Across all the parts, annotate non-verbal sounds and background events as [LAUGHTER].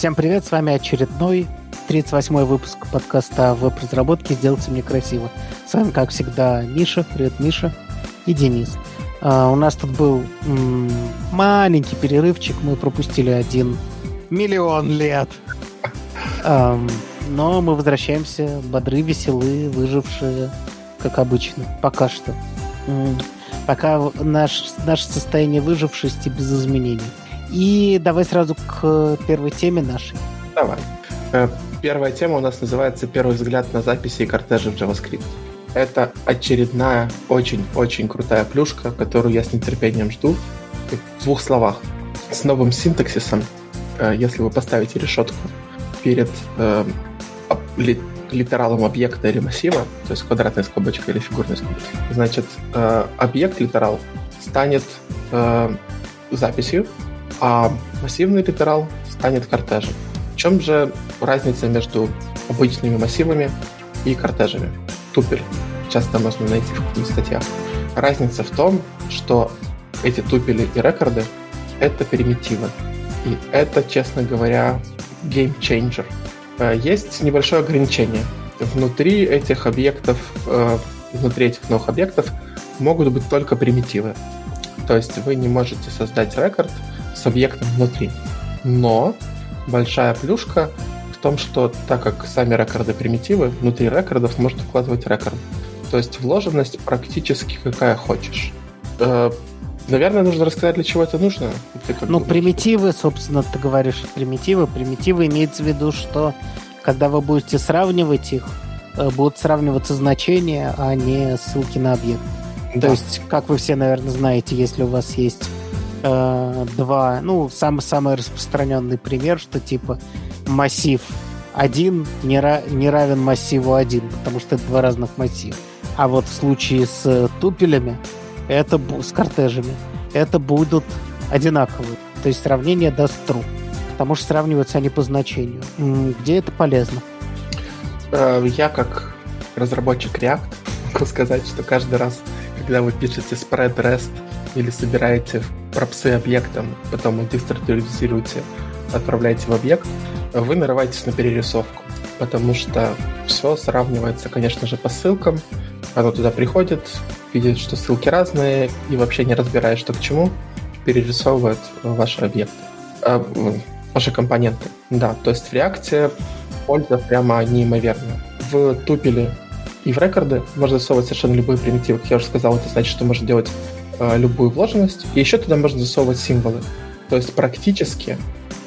Всем привет, с вами очередной 38-й выпуск подкаста веб-разработки «Сделайте мне красиво». С вами, как всегда, Миша. Привет, Миша. И Денис. Uh, у нас тут был м- маленький перерывчик, мы пропустили один миллион лет. Um, но мы возвращаемся бодры, веселые, выжившие, как обычно, пока что. Mm. Пока наш, наше состояние выжившести без изменений. И давай сразу к первой теме нашей. Давай. Э, первая тема у нас называется «Первый взгляд на записи и кортежи в JavaScript». Это очередная очень-очень крутая плюшка, которую я с нетерпением жду. В двух словах. С новым синтаксисом, э, если вы поставите решетку перед э, литералом объекта или массива, то есть квадратной скобочкой или фигурной скобочкой, значит, э, объект литерал станет э, записью, а массивный литерал станет кортежем. В чем же разница между обычными массивами и кортежами? Тупель. Часто можно найти в каких-нибудь статьях. Разница в том, что эти тупели и рекорды — это примитивы. И это, честно говоря, changer. Э, есть небольшое ограничение. Внутри этих объектов, э, внутри этих новых объектов могут быть только примитивы. То есть вы не можете создать рекорд с объектом внутри. Но большая плюшка в том, что так как сами рекорды примитивы, внутри рекордов можно вкладывать рекорд. То есть вложенность практически какая хочешь. Э, наверное, нужно рассказать, для чего это нужно. ну, думаешь? примитивы, собственно, ты говоришь примитивы. Примитивы имеется в виду, что когда вы будете сравнивать их, э, будут сравниваться значения, а не ссылки на объект. Да. То есть, как вы все, наверное, знаете, если у вас есть э, два, ну, самый самый распространенный пример, что типа массив 1 не, ра- не равен массиву 1, потому что это два разных массива. А вот в случае с тупелями, это с кортежами, это будут одинаковые. То есть сравнение даст true. Потому что сравниваются они по значению. Где это полезно? Э, я как разработчик React могу сказать, что каждый раз, когда вы пишете spread rest или собираете пропсы объектом, потом деструктуризируете, отправляете в объект, вы нарываетесь на перерисовку, потому что все сравнивается, конечно же, по ссылкам. Оно туда приходит, видит, что ссылки разные, и вообще не разбирая, что к чему, перерисовывает ваши объекты, а, ваши компоненты. Да, то есть в React польза прямо неимоверная. В тупеле и в рекорды можно засовывать совершенно любые примитивы. Как я уже сказал, это значит, что можно делать э, любую вложенность. И еще туда можно засовывать символы. То есть практически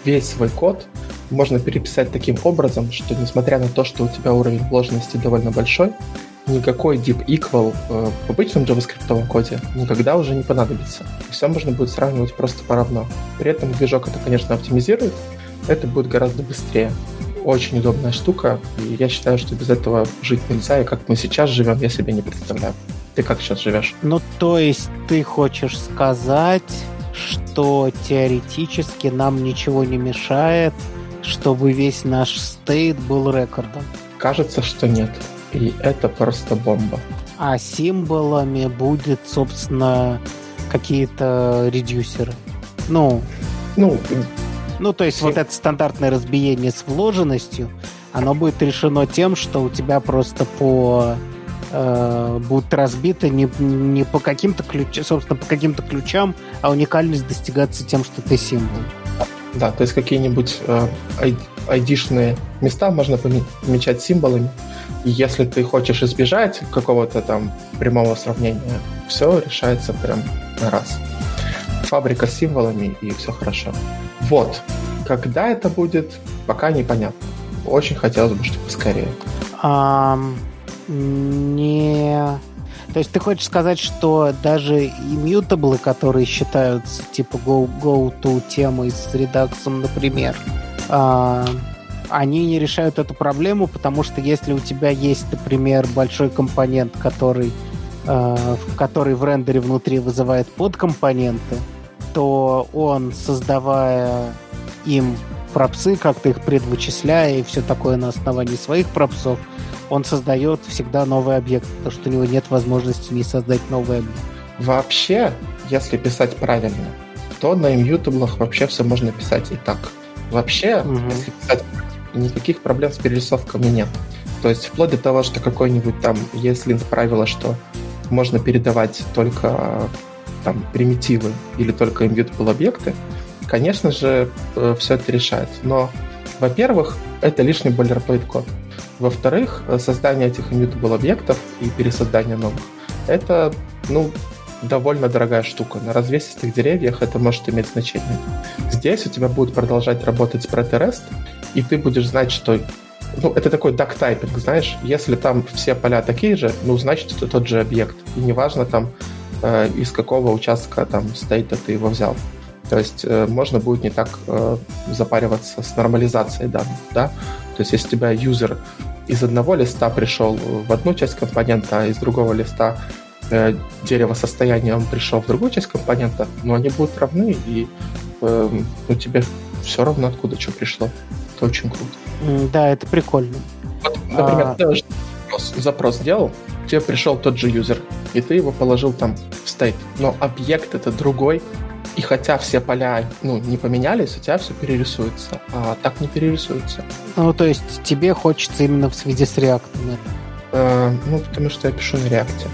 весь свой код можно переписать таким образом, что несмотря на то, что у тебя уровень вложенности довольно большой, никакой deep equal э, в обычном JavaScript коде никогда уже не понадобится. Все можно будет сравнивать просто поравно. При этом движок это, конечно, оптимизирует, это будет гораздо быстрее. Очень удобная штука, и я считаю, что без этого жить нельзя, и как мы сейчас живем, я себе не представляю. Ты как сейчас живешь? Ну, то есть ты хочешь сказать, что теоретически нам ничего не мешает, чтобы весь наш стейт был рекордом? Кажется, что нет. И это просто бомба. А символами будет, собственно, какие-то редюсеры. Ну, ну, ну, то есть Сим... вот это стандартное разбиение с вложенностью, оно будет решено тем, что у тебя просто по э, будут разбиты не, не по каким-то ключам, собственно, по каким-то ключам, а уникальность достигаться тем, что ты символ. Да, то есть какие-нибудь э, айдишные места можно помечать символами. И если ты хочешь избежать какого-то там прямого сравнения, все решается прям на раз. Фабрика с символами, и все хорошо. Вот. Когда это будет, пока непонятно. Очень хотелось бы, чтобы скорее. Um, не то есть ты хочешь сказать, что даже иммютаблы, которые считаются типа go, go to темой с редаксом, например, э, они не решают эту проблему, потому что если у тебя есть, например, большой компонент, который, э, который в рендере внутри вызывает подкомпоненты, то он, создавая им пропсы, как-то их предвычисляя и все такое на основании своих пропсов, он создает всегда новый объект, потому что у него нет возможности не создать новый объект. Вообще, если писать правильно, то на иммютаблах вообще все можно писать и так. Вообще, угу. если писать, никаких проблем с перерисовками нет. То есть вплоть до того, что какой-нибудь там, если правило, что можно передавать только там примитивы или только immutable объекты, конечно же, э, все это решает. Но, во-первых, это лишний boilerplate код. Во-вторых, э, создание этих immutable объектов и пересоздание новых — это, ну, довольно дорогая штука. На развесистых деревьях это может иметь значение. Здесь у тебя будет продолжать работать spread REST, и ты будешь знать, что ну, это такой duck знаешь, если там все поля такие же, ну, значит, это тот же объект. И неважно там, э, из какого участка там стоит, ты его взял. То есть э, можно будет не так э, запариваться с нормализацией данных, да. То есть если у тебя юзер из одного листа пришел в одну часть компонента, а из другого листа э, дерево состояния он пришел в другую часть компонента, но они будут равны, и э, ну, тебе все равно откуда что пришло. Это очень круто. Да, это прикольно. Вот, например, а... ты запрос, запрос делал, тебе пришел тот же юзер, и ты его положил там в стейт, но объект это другой, и хотя все поля ну, не поменялись, у тебя все перерисуется, а так не перерисуется. Ну, то есть тебе хочется именно в связи с да? Э, ну, потому что я пишу на React.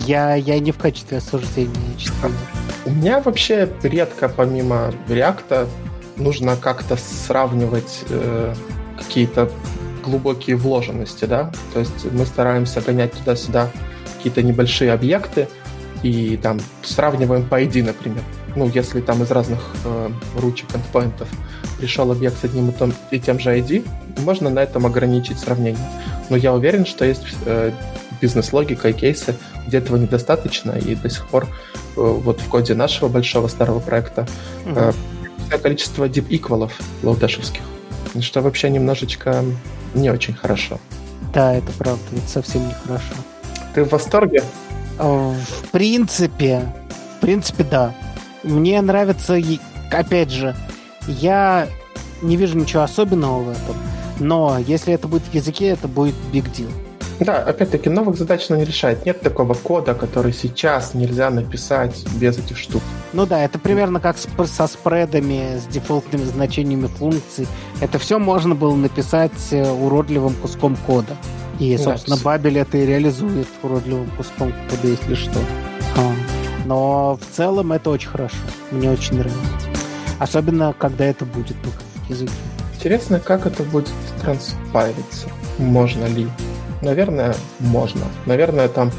Я, я не в качестве осуждения, честно. У меня вообще редко, помимо React, нужно как-то сравнивать э, какие-то глубокие вложенности, да? То есть мы стараемся гонять туда-сюда какие-то небольшие объекты и там сравниваем по ID, например. Ну, если там из разных э, ручек эндпоинтов пришел объект с одним и, том, и тем же ID, можно на этом ограничить сравнение. Но я уверен, что есть э, бизнес-логика и кейсы, где этого недостаточно, и до сих пор э, вот в коде нашего большого старого проекта mm количество deep equalов лоудешевских, что вообще немножечко не очень хорошо. Да, это правда, это совсем нехорошо. Ты в восторге? В принципе, в принципе, да. Мне нравится, опять же, я не вижу ничего особенного в этом, но если это будет в языке, это будет big deal. Да, опять-таки, новых задач она не решает. Нет такого кода, который сейчас нельзя написать без этих штук. Ну да, это примерно как со спредами, с дефолтными значениями функций. Это все можно было написать э, уродливым куском кода. И, собственно, да. Бабель это и реализует уродливым куском кода, если что. А. Но в целом это очень хорошо. Мне очень нравится. Особенно, когда это будет на языке. Интересно, как это будет транспайлиться. Можно ли? Наверное, можно. Наверное, там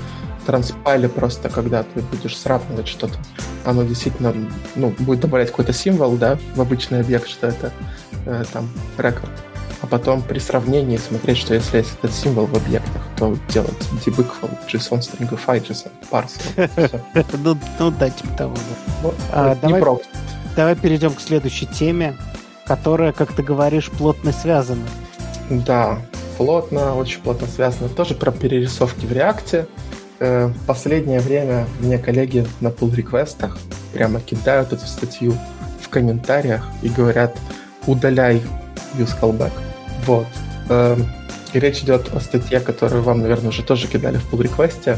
транспайли просто, когда ты будешь сравнивать что-то, оно действительно ну, будет добавлять какой-то символ, да, в обычный объект, что это э, там рекорд. А потом при сравнении смотреть, что если есть этот символ в объектах, то делать debuggful, JSON stringify, JSON parse. Ну, ну да, типа того. Ну, а, давай, давай перейдем к следующей теме, которая, как ты говоришь, плотно связана. Да, плотно, очень плотно связано. Тоже про перерисовки в реакте. Э, последнее время мне коллеги на pull реквестах прямо кидают эту статью в комментариях и говорят, удаляй use callback. Вот. Э, и речь идет о статье, которую вам, наверное, уже тоже кидали в pull реквесте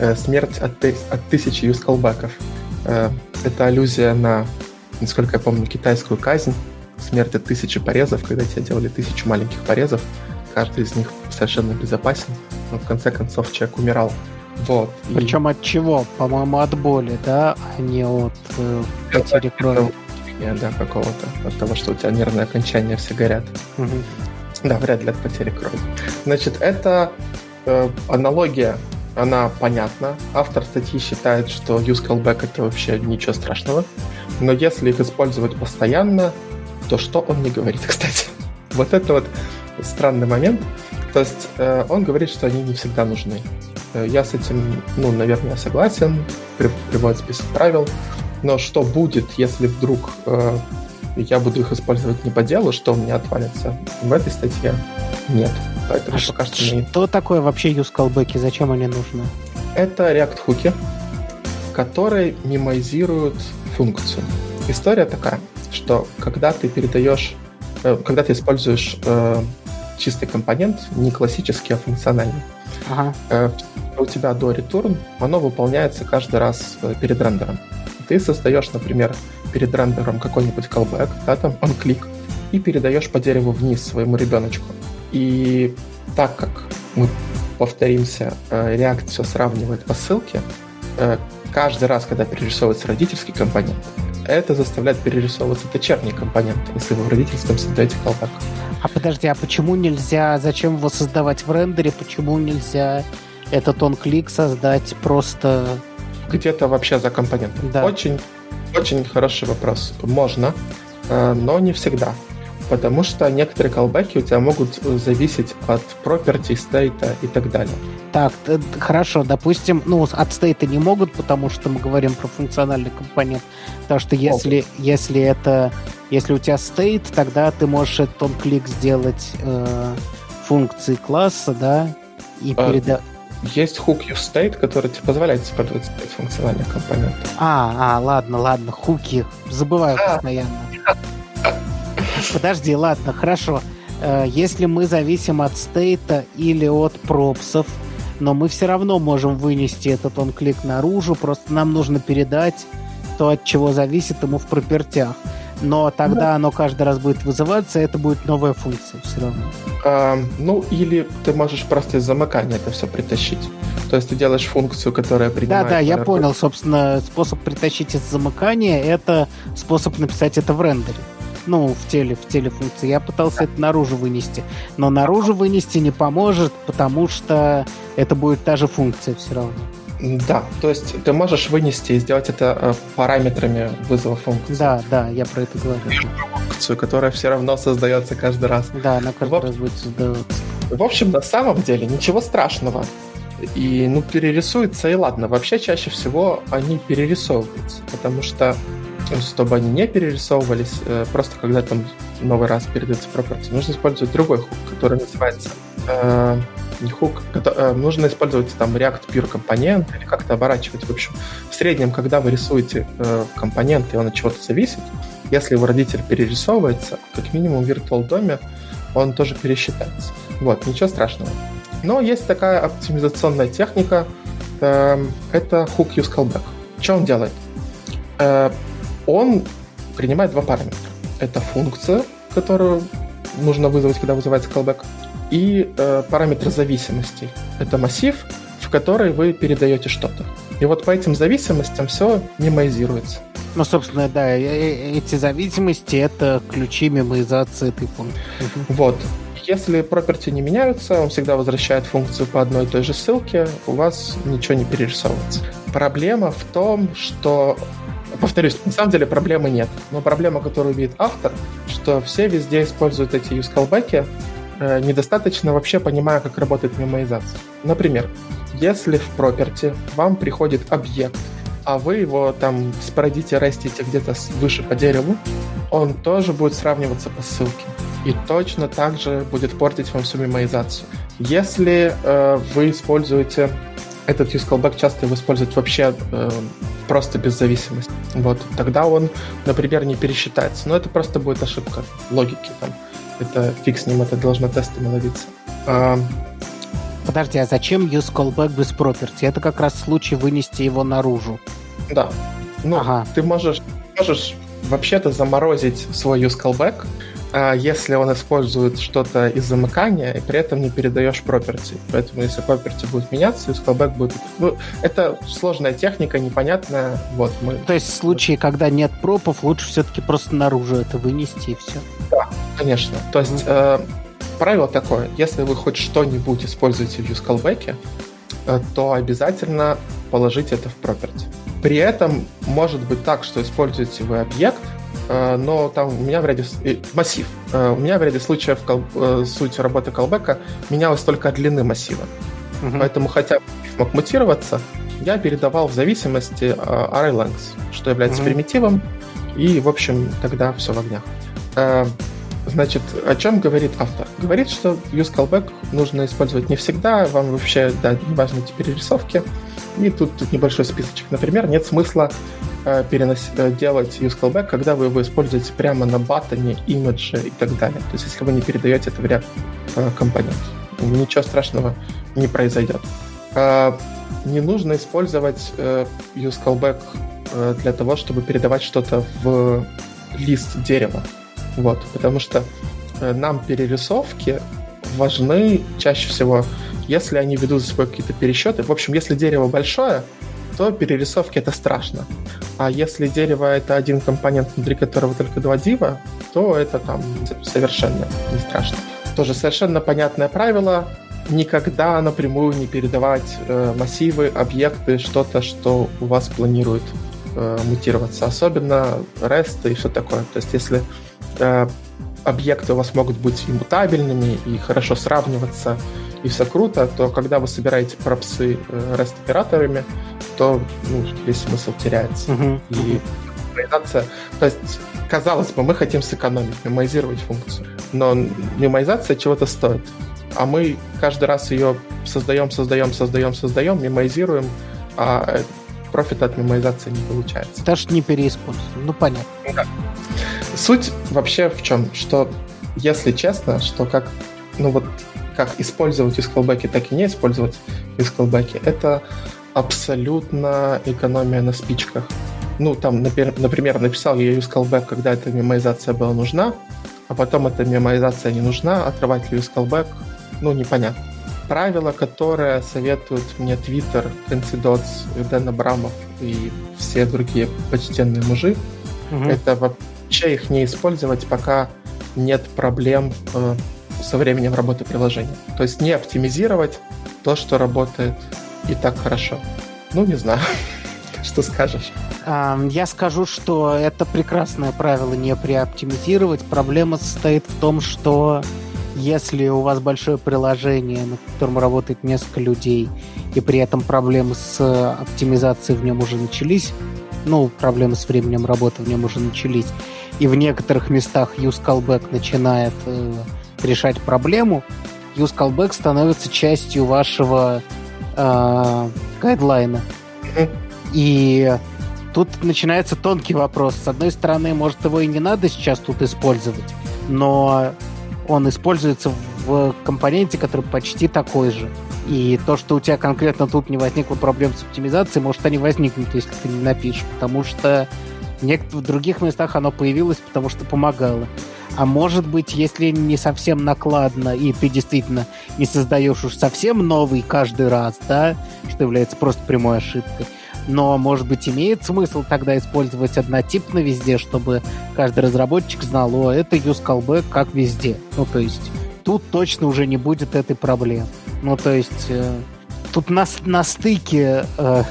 э, «Смерть от, от тысячи callback'ов». Э, это аллюзия на, насколько я помню, китайскую казнь, смерть от тысячи порезов, когда тебе делали тысячу маленьких порезов, каждый из них совершенно безопасен, но в конце концов человек умирал. Вот. Причем и... от чего? По-моему, от боли, да, а не от э, потери крови. Да, какого-то. От того, что у тебя нервные окончания все горят. Угу. Да, вряд ли от потери крови. Значит, это э, аналогия, она понятна. Автор статьи считает, что use callback это вообще ничего страшного. Но если их использовать постоянно, то что он не говорит, [LAUGHS] кстати? Вот это вот странный момент. То есть э, он говорит, что они не всегда нужны. Э, я с этим, ну, наверное, согласен, при, приводит список правил. Но что будет, если вдруг э, я буду их использовать не по делу, что у меня отвалится? В этой статье нет. Поэтому а пока что, что не... такое вообще use callback зачем они нужны? Это React-хуки, которые мимозируют функцию. История такая, что когда ты передаешь, э, когда ты используешь э, чистый компонент, не классический, а функциональный. Ага. Э, у тебя до return, оно выполняется каждый раз э, перед рендером. Ты создаешь, например, перед рендером какой-нибудь callback, да, там on click, и передаешь по дереву вниз своему ребеночку. И так как мы повторимся, э, React все сравнивает по ссылке, э, каждый раз, когда перерисовывается родительский компонент, это заставляет перерисовываться дочерний компонент, если вы в родительском создаете callback. А подожди, а почему нельзя, зачем его создавать в рендере, почему нельзя этот он-клик создать просто... Где-то вообще за компонентом. Да. Очень, очень хороший вопрос. Можно, э, но не всегда потому что некоторые колбеки у тебя могут э, зависеть от property, стейта и так далее. Так, хорошо, допустим, ну, от стейта не могут, потому что мы говорим про функциональный компонент. Потому что если, если это, если у тебя стейт, тогда ты можешь этот он клик сделать э, функции класса, да, и а, передать. Есть hook useState, который тебе позволяет использовать функциональные компоненты. А, а, ладно, ладно, хуки. Забываю а, постоянно. Подожди, ладно, хорошо. Э, если мы зависим от стейта или от пропсов, но мы все равно можем вынести этот он клик наружу, просто нам нужно передать то, от чего зависит ему в пропертях. Но тогда оно каждый раз будет вызываться, и это будет новая функция все равно. А, ну, или ты можешь просто из замыкания это все притащить. То есть ты делаешь функцию, которая принимает... Да-да, я понял. Собственно, способ притащить из замыкания — это способ написать это в рендере ну, в теле, в теле функции. Я пытался это наружу вынести. Но наружу вынести не поможет, потому что это будет та же функция все равно. Да, то есть ты можешь вынести и сделать это э, параметрами вызова функции. Да, да, я про это говорю. Функцию, которая все равно создается каждый раз. Да, она каждый в... раз будет создаваться. В общем, на самом деле ничего страшного. И, ну, перерисуется, и ладно. Вообще, чаще всего они перерисовываются, потому что чтобы они не перерисовывались, э, просто когда там новый раз передается property, нужно использовать другой хук, который называется э, хук, э, нужно использовать там React Pure компонент или как-то оборачивать. В общем, в среднем, когда вы рисуете э, компонент, и он от чего-то зависит, если его родитель перерисовывается, как минимум в Virtual доме он тоже пересчитается. Вот, ничего страшного. Но есть такая оптимизационная техника, э, это hook use callback. Что он делает? Э, он принимает два параметра. Это функция, которую нужно вызвать, когда вызывается callback, и э, параметр зависимостей. Это массив, в который вы передаете что-то. И вот по этим зависимостям все мемоизируется. Ну, собственно, да, эти зависимости — это ключи мемоизации этой функции. Вот. Если property не меняются, он всегда возвращает функцию по одной и той же ссылке, у вас ничего не перерисовывается. Проблема в том, что Повторюсь, на самом деле проблемы нет. Но проблема, которую видит автор, что все везде используют эти use callback, э, недостаточно вообще понимая, как работает мемоизация. Например, если в property вам приходит объект, а вы его там спорадите, растите где-то выше по дереву, он тоже будет сравниваться по ссылке. И точно так же будет портить вам всю мемоизацию. Если э, вы используете этот use callback часто его используют вообще э, просто без зависимости. Вот. Тогда он, например, не пересчитается. Но это просто будет ошибка логики. Там. Это фиг с ним, это должно тестами ловиться. А... Подожди, а зачем use callback без property? Это как раз случай вынести его наружу. Да. Ну, ага. ты можешь, можешь вообще-то заморозить свой use callback, а, если он использует что-то из замыкания, и при этом не передаешь property. Поэтому если property будет меняться, и callback будет... Ну, это сложная техника, непонятная. Вот, мы... То есть в случае, когда нет пропов, лучше все-таки просто наружу это вынести и все? Да, конечно. То есть э, правило такое, если вы хоть что-нибудь используете в use э, то обязательно положите это в property. При этом может быть так, что используете вы объект, Э, но там у меня в ряде... Массив. Э, у меня в ряде случаев кол... Э, суть работы колбека менялась только от длины массива. Угу. Поэтому хотя мог мутироваться, я передавал в зависимости array length, что является угу. примитивом, и, в общем, тогда все в огнях. Значит, о чем говорит автор? Говорит, что use callback нужно использовать не всегда, вам вообще, да, не важны эти перерисовки. И тут, тут небольшой списочек. Например, нет смысла э, перенос, э, делать use callback, когда вы его используете прямо на баттоне, имидже и так далее. То есть, если вы не передаете это в ряд э, компонент, ничего страшного не произойдет. Э, не нужно использовать э, use callback э, для того, чтобы передавать что-то в лист дерева. Вот, потому что э, нам перерисовки важны чаще всего, если они ведут за собой какие-то пересчеты. В общем, если дерево большое, то перерисовки это страшно. А если дерево это один компонент, внутри которого только два дива, то это там совершенно не страшно. Тоже совершенно понятное правило никогда напрямую не передавать э, массивы, объекты, что-то, что у вас планирует э, мутироваться. Особенно REST и все такое. То есть если объекты у вас могут быть иммутабельными и хорошо сравниваться, и все круто, то когда вы собираете пропсы э, REST-операторами, то ну, весь смысл теряется. Uh-huh. И мемоизация... То есть, казалось бы, мы хотим сэкономить, мемоизировать функцию. Но мемоизация чего-то стоит. А мы каждый раз ее создаем, создаем, создаем, создаем, мемоизируем, а профит от мемоизации не получается. Даже не переиспользуем. Ну, понятно. Да. Суть вообще в чем? Что, если честно, что как, ну вот, как использовать из так и не использовать из это абсолютно экономия на спичках. Ну, там, например, написал я use callback, когда эта мемоизация была нужна, а потом эта мемоизация не нужна, отрывать ли use callback, ну, непонятно. Правило, которое советуют мне Twitter, Кэнси Дотс, Дэн Абрамов и все другие почтенные мужи, угу. это вообще их не использовать, пока нет проблем э, со временем работы приложения. То есть не оптимизировать то, что работает и так хорошо. Ну, не знаю. [LAUGHS] Что скажешь? Я скажу, что это прекрасное правило не преоптимизировать. Проблема состоит в том, что если у вас большое приложение, на котором работает несколько людей, и при этом проблемы с оптимизацией в нем уже начались, ну, проблемы с временем работы в нем уже начались, и в некоторых местах use callback начинает э, решать проблему, use callback становится частью вашего э, гайдлайна. И тут начинается тонкий вопрос. С одной стороны, может, его и не надо сейчас тут использовать, но он используется в компоненте, который почти такой же. И то, что у тебя конкретно тут не возникло проблем с оптимизацией, может, они возникнут, если ты не напишешь, потому что в других местах оно появилось, потому что помогало. А может быть, если не совсем накладно, и ты действительно не создаешь уж совсем новый каждый раз, да, что является просто прямой ошибкой, но, может быть, имеет смысл тогда использовать однотипно везде, чтобы каждый разработчик знал, о, это use callback как везде. Ну, то есть, тут точно уже не будет этой проблемы. Ну, то есть, э, тут на, на стыке... Э,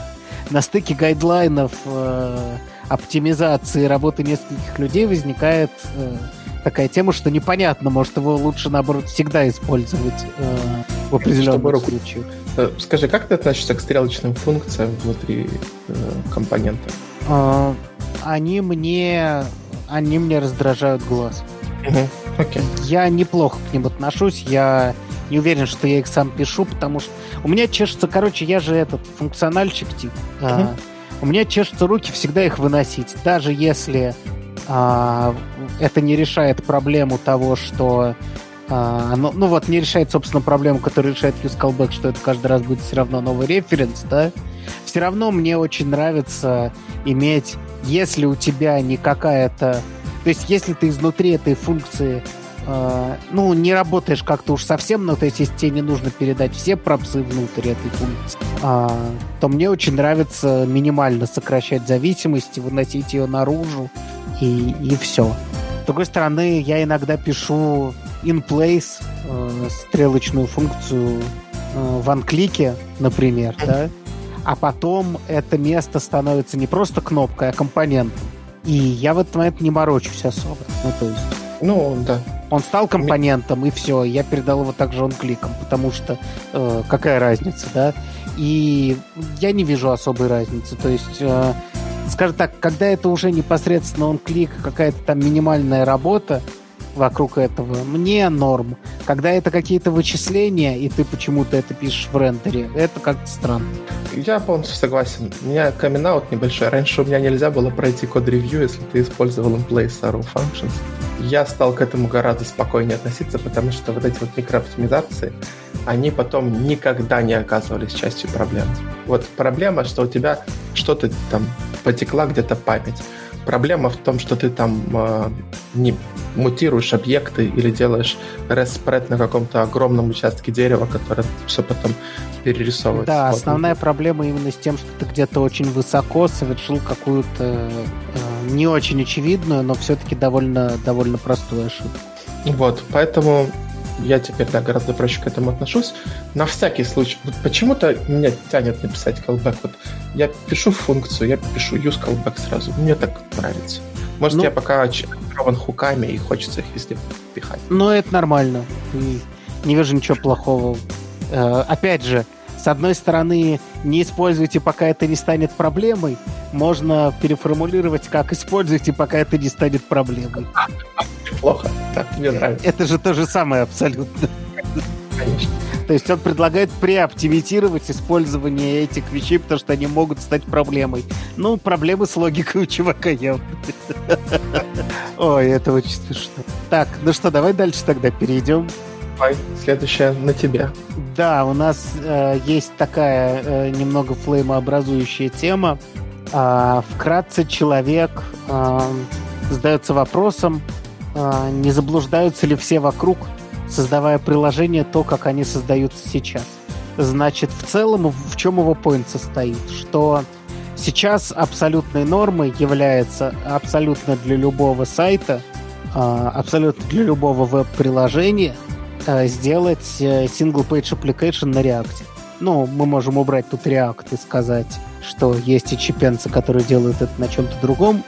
на стыке гайдлайнов э, оптимизации работы нескольких людей возникает э, такая тема, что непонятно, может его лучше, наоборот, всегда использовать э, в определенных случаях. Э, скажи, как ты относишься к стрелочным функциям внутри э, компонента? Э, они мне они мне раздражают глаз. Угу. Okay. Я неплохо к ним отношусь, я не уверен, что я их сам пишу, потому что у меня чешется, короче, я же этот функциональщик тип. Uh-huh. А, у меня чешутся руки всегда их выносить, даже если а, это не решает проблему того, что а, ну, ну вот, не решает, собственно, проблему, которую решает use callback, что это каждый раз будет все равно новый референс, да? Все равно мне очень нравится иметь, если у тебя не какая-то... То есть, если ты изнутри этой функции Uh, ну, не работаешь как-то уж совсем, но то есть, если тебе не нужно передать все пропсы внутрь этой функции, uh, то мне очень нравится минимально сокращать зависимость, выносить ее наружу, и, и все. С другой стороны, я иногда пишу in place э, стрелочную функцию э, в анклике, например, да, а потом это место становится не просто кнопкой, а компонентом. И я в этот момент не морочусь особо. Ну, то есть... Ну, да. Он стал компонентом, и все. Я передал его также он кликом, потому что э, какая разница, да? И я не вижу особой разницы. То есть э, скажем так, когда это уже непосредственно он клик, какая-то там минимальная работа вокруг этого, мне норм. Когда это какие-то вычисления, и ты почему-то это пишешь в рендере, это как-то странно. Я полностью согласен. У меня камин небольшой. Раньше у меня нельзя было пройти код-ревью, если ты использовал in-place arrow functions. Я стал к этому гораздо спокойнее относиться, потому что вот эти вот микрооптимизации, они потом никогда не оказывались частью проблем. Вот проблема, что у тебя что-то там потекла где-то память. Проблема в том, что ты там э, не мутируешь объекты или делаешь респред на каком-то огромном участке дерева, которое все потом перерисовывается. Да, основная проблема именно с тем, что ты где-то очень высоко совершил какую-то э, не очень очевидную, но все-таки довольно, довольно простую ошибку. Вот, поэтому я теперь да, гораздо проще к этому отношусь. На всякий случай, вот почему-то меня тянет написать callback. Вот я пишу функцию, я пишу use callback сразу. Мне так нравится. Может, ну, я пока очарован хуками и хочется их везде пихать. Ну, это нормально. Не вижу ничего плохого. Э, опять же, с одной стороны, не используйте, пока это не станет проблемой. Можно переформулировать, как используйте, пока это не станет проблемой. Плохо. Так, мне нравится. Это же то же самое абсолютно. Конечно. То есть он предлагает преоптимизировать использование этих вещей, потому что они могут стать проблемой. Ну, проблемы с логикой у чувака явно. [LAUGHS] Ой, это очень смешно. Так, ну что, давай дальше тогда перейдем. Следующая на тебя. Да, у нас э, есть такая э, немного флеймообразующая тема. Э, вкратце человек э, задается вопросом, э, не заблуждаются ли все вокруг, создавая приложение, то, как они создаются сейчас. Значит, в целом, в чем его поинт состоит? Что сейчас абсолютной нормой является абсолютно для любого сайта, э, абсолютно для любого веб-приложения – сделать э, single-page application на React. Ну, мы можем убрать тут React и сказать, что есть и чипенцы, которые делают это на чем-то другом.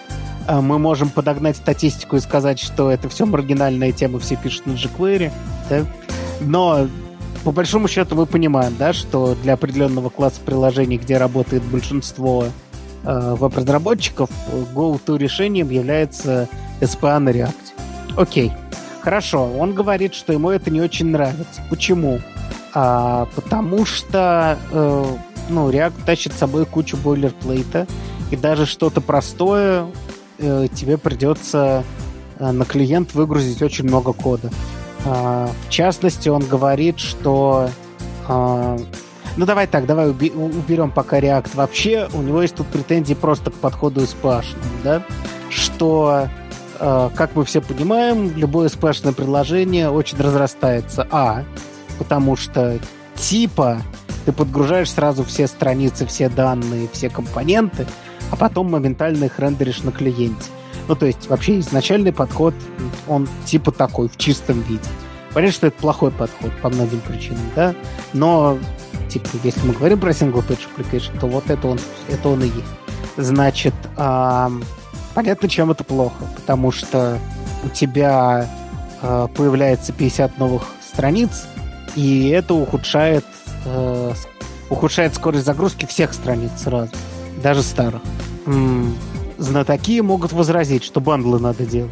А мы можем подогнать статистику и сказать, что это все маргинальная тема, все пишут на jQuery. Да? Но по большому счету мы понимаем, да, что для определенного класса приложений, где работает большинство э, веб-разработчиков, go-to решением является SPA на React. Окей. Okay. Хорошо, он говорит, что ему это не очень нравится. Почему? А, потому что э, ну, React тащит с собой кучу бойлерплейта, и даже что-то простое э, тебе придется э, на клиент выгрузить очень много кода. А, в частности, он говорит, что... А, ну, давай так, давай уби- уберем пока React вообще. У него есть тут претензии просто к подходу SPH, да? Что Э, как мы все понимаем, любое спешное предложение очень разрастается. А, потому что типа ты подгружаешь сразу все страницы, все данные, все компоненты, а потом моментально их рендеришь на клиенте. Ну, то есть вообще изначальный подход, он типа такой, в чистом виде. Понятно, что это плохой подход по многим причинам, да? Но, типа, если мы говорим про single page application, то вот это он, это он и есть. Значит, эм, Понятно, чем это плохо, потому что у тебя э, появляется 50 новых страниц, и это ухудшает, э, ухудшает скорость загрузки всех страниц сразу, даже старых. М-м, знатоки могут возразить, что бандлы надо делать.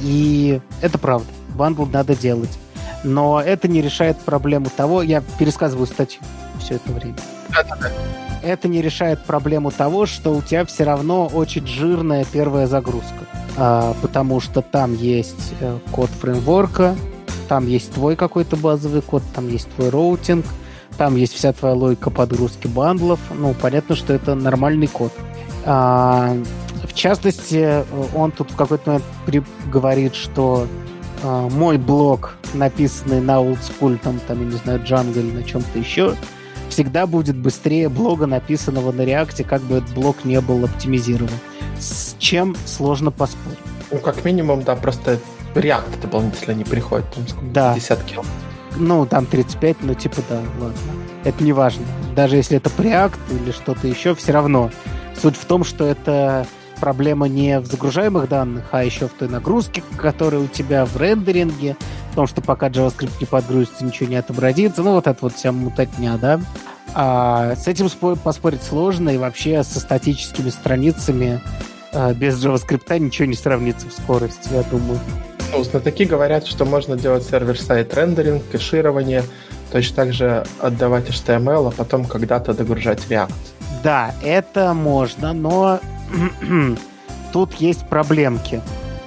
И это правда, bundle надо делать. Но это не решает проблему того, я пересказываю статью все это время это не решает проблему того, что у тебя все равно очень жирная первая загрузка. А, потому что там есть э, код фреймворка, там есть твой какой-то базовый код, там есть твой routing, там есть вся твоя логика подгрузки bundle ов. Ну, понятно, что это нормальный код. А, в частности, он тут в какой-то момент при... говорит, что а, мой блог, написанный на oldschool, там, там, я не знаю, Django или на чем-то еще, всегда будет быстрее блога, написанного на реакте, как бы этот блог не был оптимизирован. С чем сложно поспорить. Ну, как минимум, да, просто React дополнительно не приходит, там сколько, да. 50 кило. Ну, там 35, ну, типа, да, ладно. Это не важно. Даже если это React или что-то еще, все равно. Суть в том, что это проблема не в загружаемых данных, а еще в той нагрузке, которая у тебя в рендеринге, в том, что пока JavaScript не подгрузится, ничего не отобразится. Ну, вот это вот вся мутатня, да. А с этим поспорить сложно, и вообще со статическими страницами а, без JavaScript ничего не сравнится в скорости, я думаю. Ну, знатоки говорят, что можно делать сервер-сайт рендеринг, кэширование, точно так же отдавать HTML, а потом когда-то догружать React. Да, это можно, но [CLEARS THROAT] тут есть проблемки.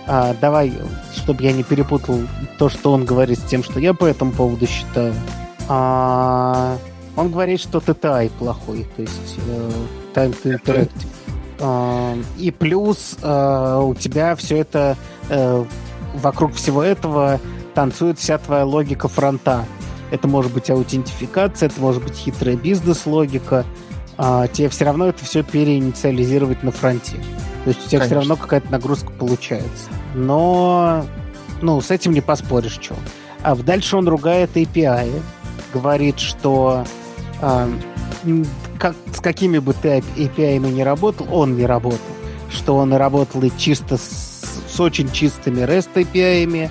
А, давай, чтобы я не перепутал то, что он говорит с тем, что я по этому поводу считаю. А, он говорит, что TTI плохой, то есть э, Time to Interactive. Э, и плюс э, у тебя все это э, вокруг всего этого танцует вся твоя логика фронта. Это может быть аутентификация, это может быть хитрая бизнес-логика. А, тебе все равно это все переинициализировать на фронте. То есть у тебя Конечно. все равно какая-то нагрузка получается. Но, ну, с этим не поспоришь, что. А дальше он ругает API, говорит, что э, как, с какими бы ты API не работал, он не работал. Что он работал и чисто с, с очень чистыми REST API,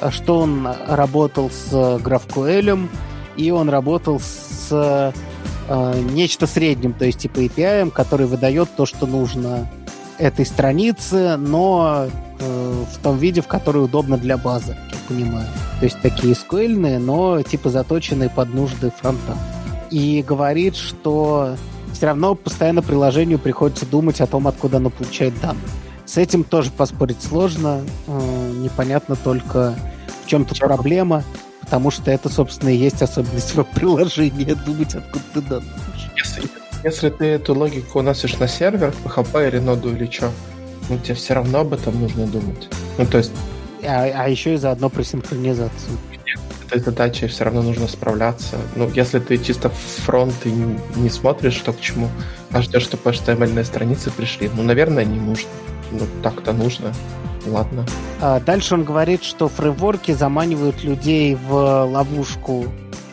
а что он работал с GraphQL, и он работал с э, нечто средним, то есть типа API, который выдает то, что нужно этой странице, но э, в том виде, в который удобно для базы, я понимаю. То есть такие SQL, но типа заточенные под нужды фронта. И говорит, что все равно постоянно приложению приходится думать о том, откуда оно получает данные. С этим тоже поспорить сложно. Э, непонятно только, в чем тут проблема, потому что это, собственно, и есть особенность веб-приложения, думать, откуда ты данные если, если ты эту логику уносишь на сервер, PHP или ноду или что, ну тебе все равно об этом нужно думать. Ну, то есть... А, а еще и заодно про синхронизацию. Этой задачей все равно нужно справляться. Ну, если ты чисто фронт и не, не смотришь, что к чему, а ждешь, чтобы HTML страницы пришли, ну, наверное, не нужно. Ну, так-то нужно. Ладно. А дальше он говорит, что фреймворки заманивают людей в ловушку,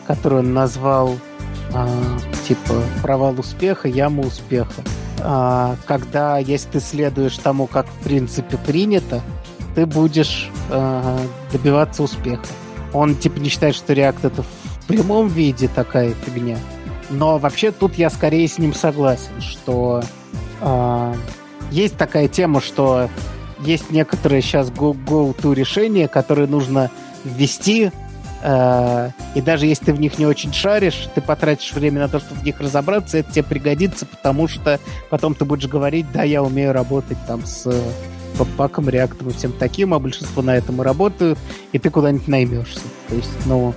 которую он назвал а, типа провал успеха, яма успеха. А, когда, если ты следуешь тому, как в принципе принято, ты будешь добиваться успеха. Он типа не считает, что React это в прямом виде такая фигня. Но вообще тут я скорее с ним согласен, что э, есть такая тема, что есть некоторые сейчас go-to решения, которые нужно ввести Э, и даже если ты в них не очень шаришь, ты потратишь время на то, чтобы в них разобраться, это тебе пригодится, потому что потом ты будешь говорить, да, я умею работать там с паком, реактом и всем таким, а большинство на этом и работают, и ты куда-нибудь наймешься. То есть, ну...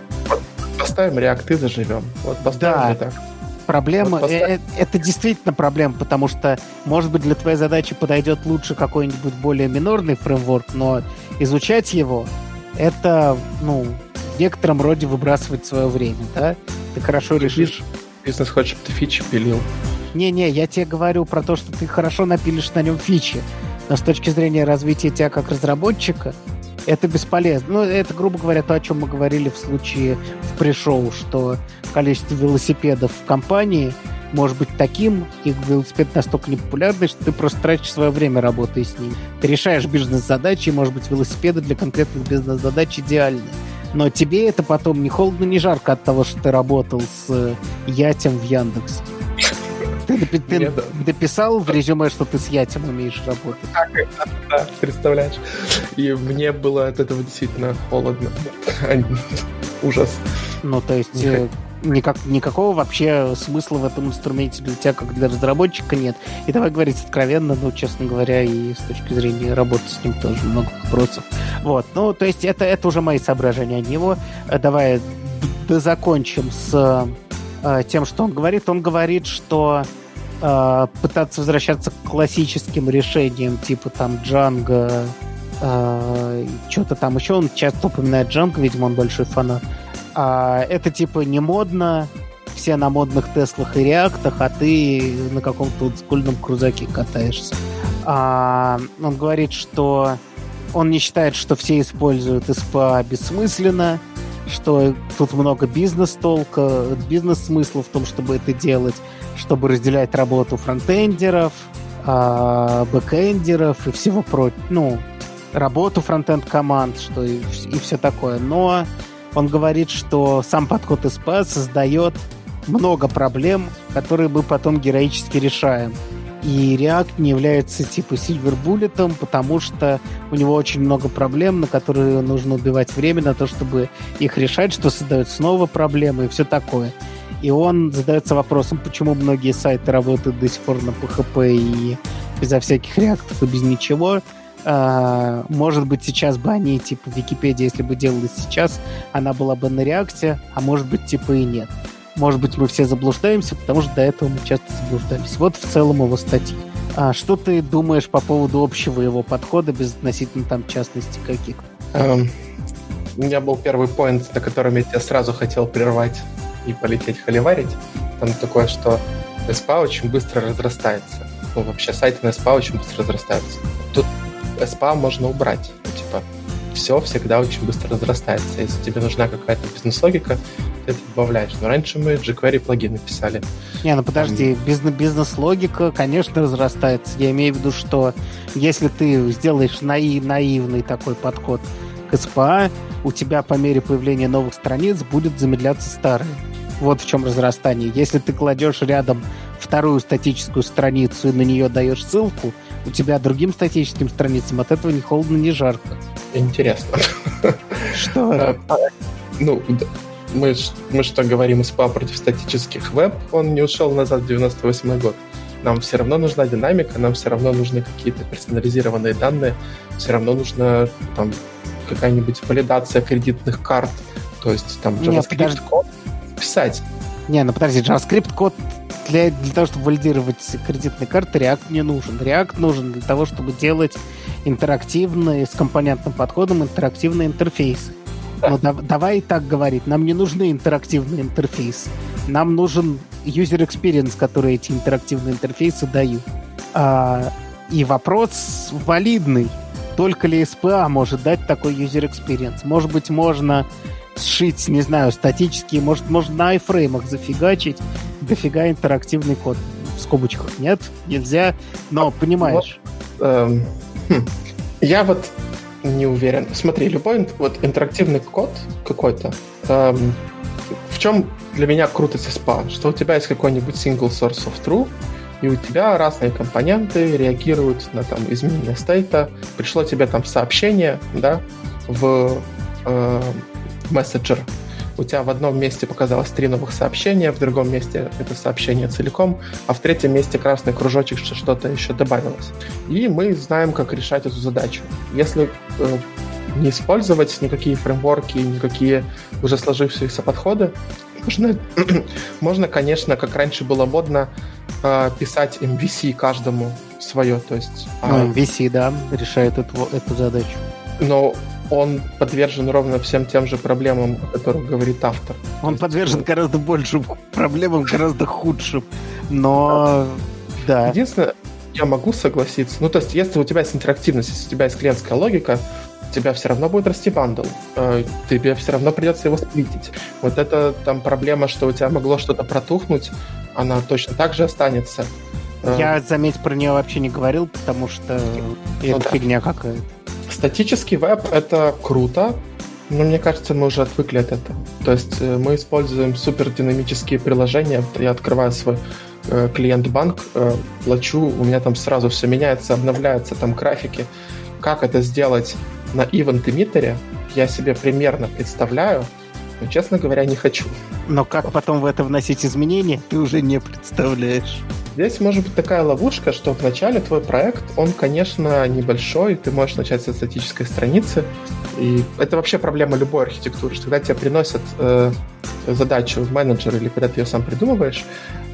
Поставим реакт и заживем. Вот поставим да. так. Проблема, вот это, это действительно проблема, потому что, может быть, для твоей задачи подойдет лучше какой-нибудь более минорный фреймворк, но изучать его, это, ну, в некотором роде выбрасывать свое время, да? Ты хорошо решишь... Бизнес хочет, чтобы ты фичи пилил. Не-не, я тебе говорю про то, что ты хорошо напилишь на нем фичи. Но с точки зрения развития тебя как разработчика, это бесполезно. Ну, это, грубо говоря, то, о чем мы говорили в случае в пришоу, что количество велосипедов в компании может быть таким, и велосипед настолько непопулярный, что ты просто тратишь свое время, работая с ним. Ты решаешь бизнес-задачи, и, может быть, велосипеды для конкретных бизнес-задач идеальны но тебе это потом не холодно, не жарко от того, что ты работал с э, Ятем в Яндекс. Ты, ты, ты дописал в резюме, что ты с Ятем умеешь работать? Да, да, представляешь. И мне было от этого действительно холодно. Ужас. Ну, то есть, никак, никакого вообще смысла в этом инструменте для тебя, как для разработчика, нет. И давай говорить откровенно, ну, честно говоря, и с точки зрения работы с ним тоже много вопросов. Вот, ну, то есть это, это уже мои соображения от него. Э, давай закончим с э, тем, что он говорит. Он говорит, что э, пытаться возвращаться к классическим решениям, типа там Django, э, что-то там еще. Он часто упоминает Django, видимо, он большой фанат. А, это типа не модно, все на модных Теслах и Реактах, а ты на каком-то олдскульном крузаке катаешься. А, он говорит, что он не считает, что все используют СПА бессмысленно, что тут много бизнес-толка, бизнес-смысла в том, чтобы это делать, чтобы разделять работу фронтендеров, а, бэкендеров и всего прочего. Ну, работу фронтенд команд, что и, и все такое. Но он говорит, что сам подход SPA создает много проблем, которые мы потом героически решаем. И React не является типа Silver Bullet, потому что у него очень много проблем, на которые нужно убивать время на то, чтобы их решать, что создает снова проблемы и все такое. И он задается вопросом, почему многие сайты работают до сих пор на PHP и безо всяких реактов и без ничего. А, может быть, сейчас бы они, типа, Википедия, если бы делалась сейчас, она была бы на реакте, а может быть, типа, и нет. Может быть, мы все заблуждаемся, потому что до этого мы часто заблуждались. Вот в целом его статьи. А что ты думаешь по поводу общего его подхода без относительно там частности каких-то? Эм, у меня был первый поинт, на котором я тебя сразу хотел прервать и полететь холиварить. Там такое, что SPA очень быстро разрастается. Ну, вообще сайты на SPA очень быстро разрастаются. Тут SPA можно убрать. Ну, типа, все всегда очень быстро разрастается. Если тебе нужна какая-то бизнес-логика, ты это добавляешь. Но раньше мы jQuery плагины писали. Не, ну подожди, бизнес- бизнес-логика, конечно, разрастается. Я имею в виду, что если ты сделаешь наи- наивный такой подход к SPA, у тебя по мере появления новых страниц будет замедляться старые. Вот в чем разрастание. Если ты кладешь рядом вторую статическую страницу и на нее даешь ссылку, у тебя другим статическим страницам от этого ни холодно, ни жарко. Интересно. Что? Э, [LAUGHS] Ну, мы, мы что говорим, SPA против статических веб, он не ушел назад в 98 год. Нам все равно нужна динамика, нам все равно нужны какие-то персонализированные данные, все равно нужна там какая-нибудь валидация кредитных карт, то есть там Нет, JavaScript подожди. код писать. Не, ну подожди, JavaScript код для, для того, чтобы валидировать кредитные карты, React не нужен. React нужен для того, чтобы делать интерактивные, с компонентным подходом интерактивные интерфейсы. Да. Но да- давай так говорить, нам не нужны интерактивные интерфейсы. Нам нужен user experience, который эти интерактивные интерфейсы дают. А, и вопрос валидный. Только ли SPA может дать такой user experience? Может быть, можно сшить, не знаю, статические, может, можно на айфреймах зафигачить дофига интерактивный код. В скобочках нет, нельзя, но понимаешь. Эм, хм. Я вот не уверен. Смотри, любой вот интерактивный код какой-то. эм, в чем для меня крутость SPA? Что у тебя есть какой-нибудь single source of true, и у тебя разные компоненты реагируют на там изменение стейта. Пришло тебе там сообщение, да, в э, мессенджер. У тебя в одном месте показалось три новых сообщения, в другом месте это сообщение целиком, а в третьем месте красный кружочек, что что-то еще добавилось. И мы знаем, как решать эту задачу. Если э, не использовать никакие фреймворки, никакие уже сложившиеся подходы, можно, [CLEARS THROAT] можно конечно, как раньше было модно, э, писать MVC каждому свое, то есть... а, Ну, MVC, да, решает эту, эту задачу. но он подвержен ровно всем тем же проблемам, о которых говорит автор. Он подвержен ну, гораздо большим проблемам, гораздо худшим. Но, да. Единственное, я могу согласиться. Ну, то есть, если у тебя есть интерактивность, если у тебя есть клиентская логика, у тебя все равно будет расти бандл. Э, Тебе все равно придется его сплитить. Вот это там проблема, что у тебя могло что-то протухнуть, она точно так же останется. Э, Я, заметь, про нее вообще не говорил, потому что это да. фигня какая-то. Статический веб — это круто, но мне кажется, мы уже отвыкли от этого. То есть э, мы используем супердинамические приложения. Вот Я открываю свой э, клиент-банк, э, плачу, у меня там сразу все меняется, обновляются там графики. Как это сделать на event эмиттере, я себе примерно представляю, но, честно говоря, не хочу. Но как потом в это вносить изменения, ты уже не представляешь. Здесь может быть такая ловушка, что вначале твой проект, он, конечно, небольшой, ты можешь начать со статической страницы, и это вообще проблема любой архитектуры, что когда тебе приносят э, задачу в менеджер или когда ты ее сам придумываешь,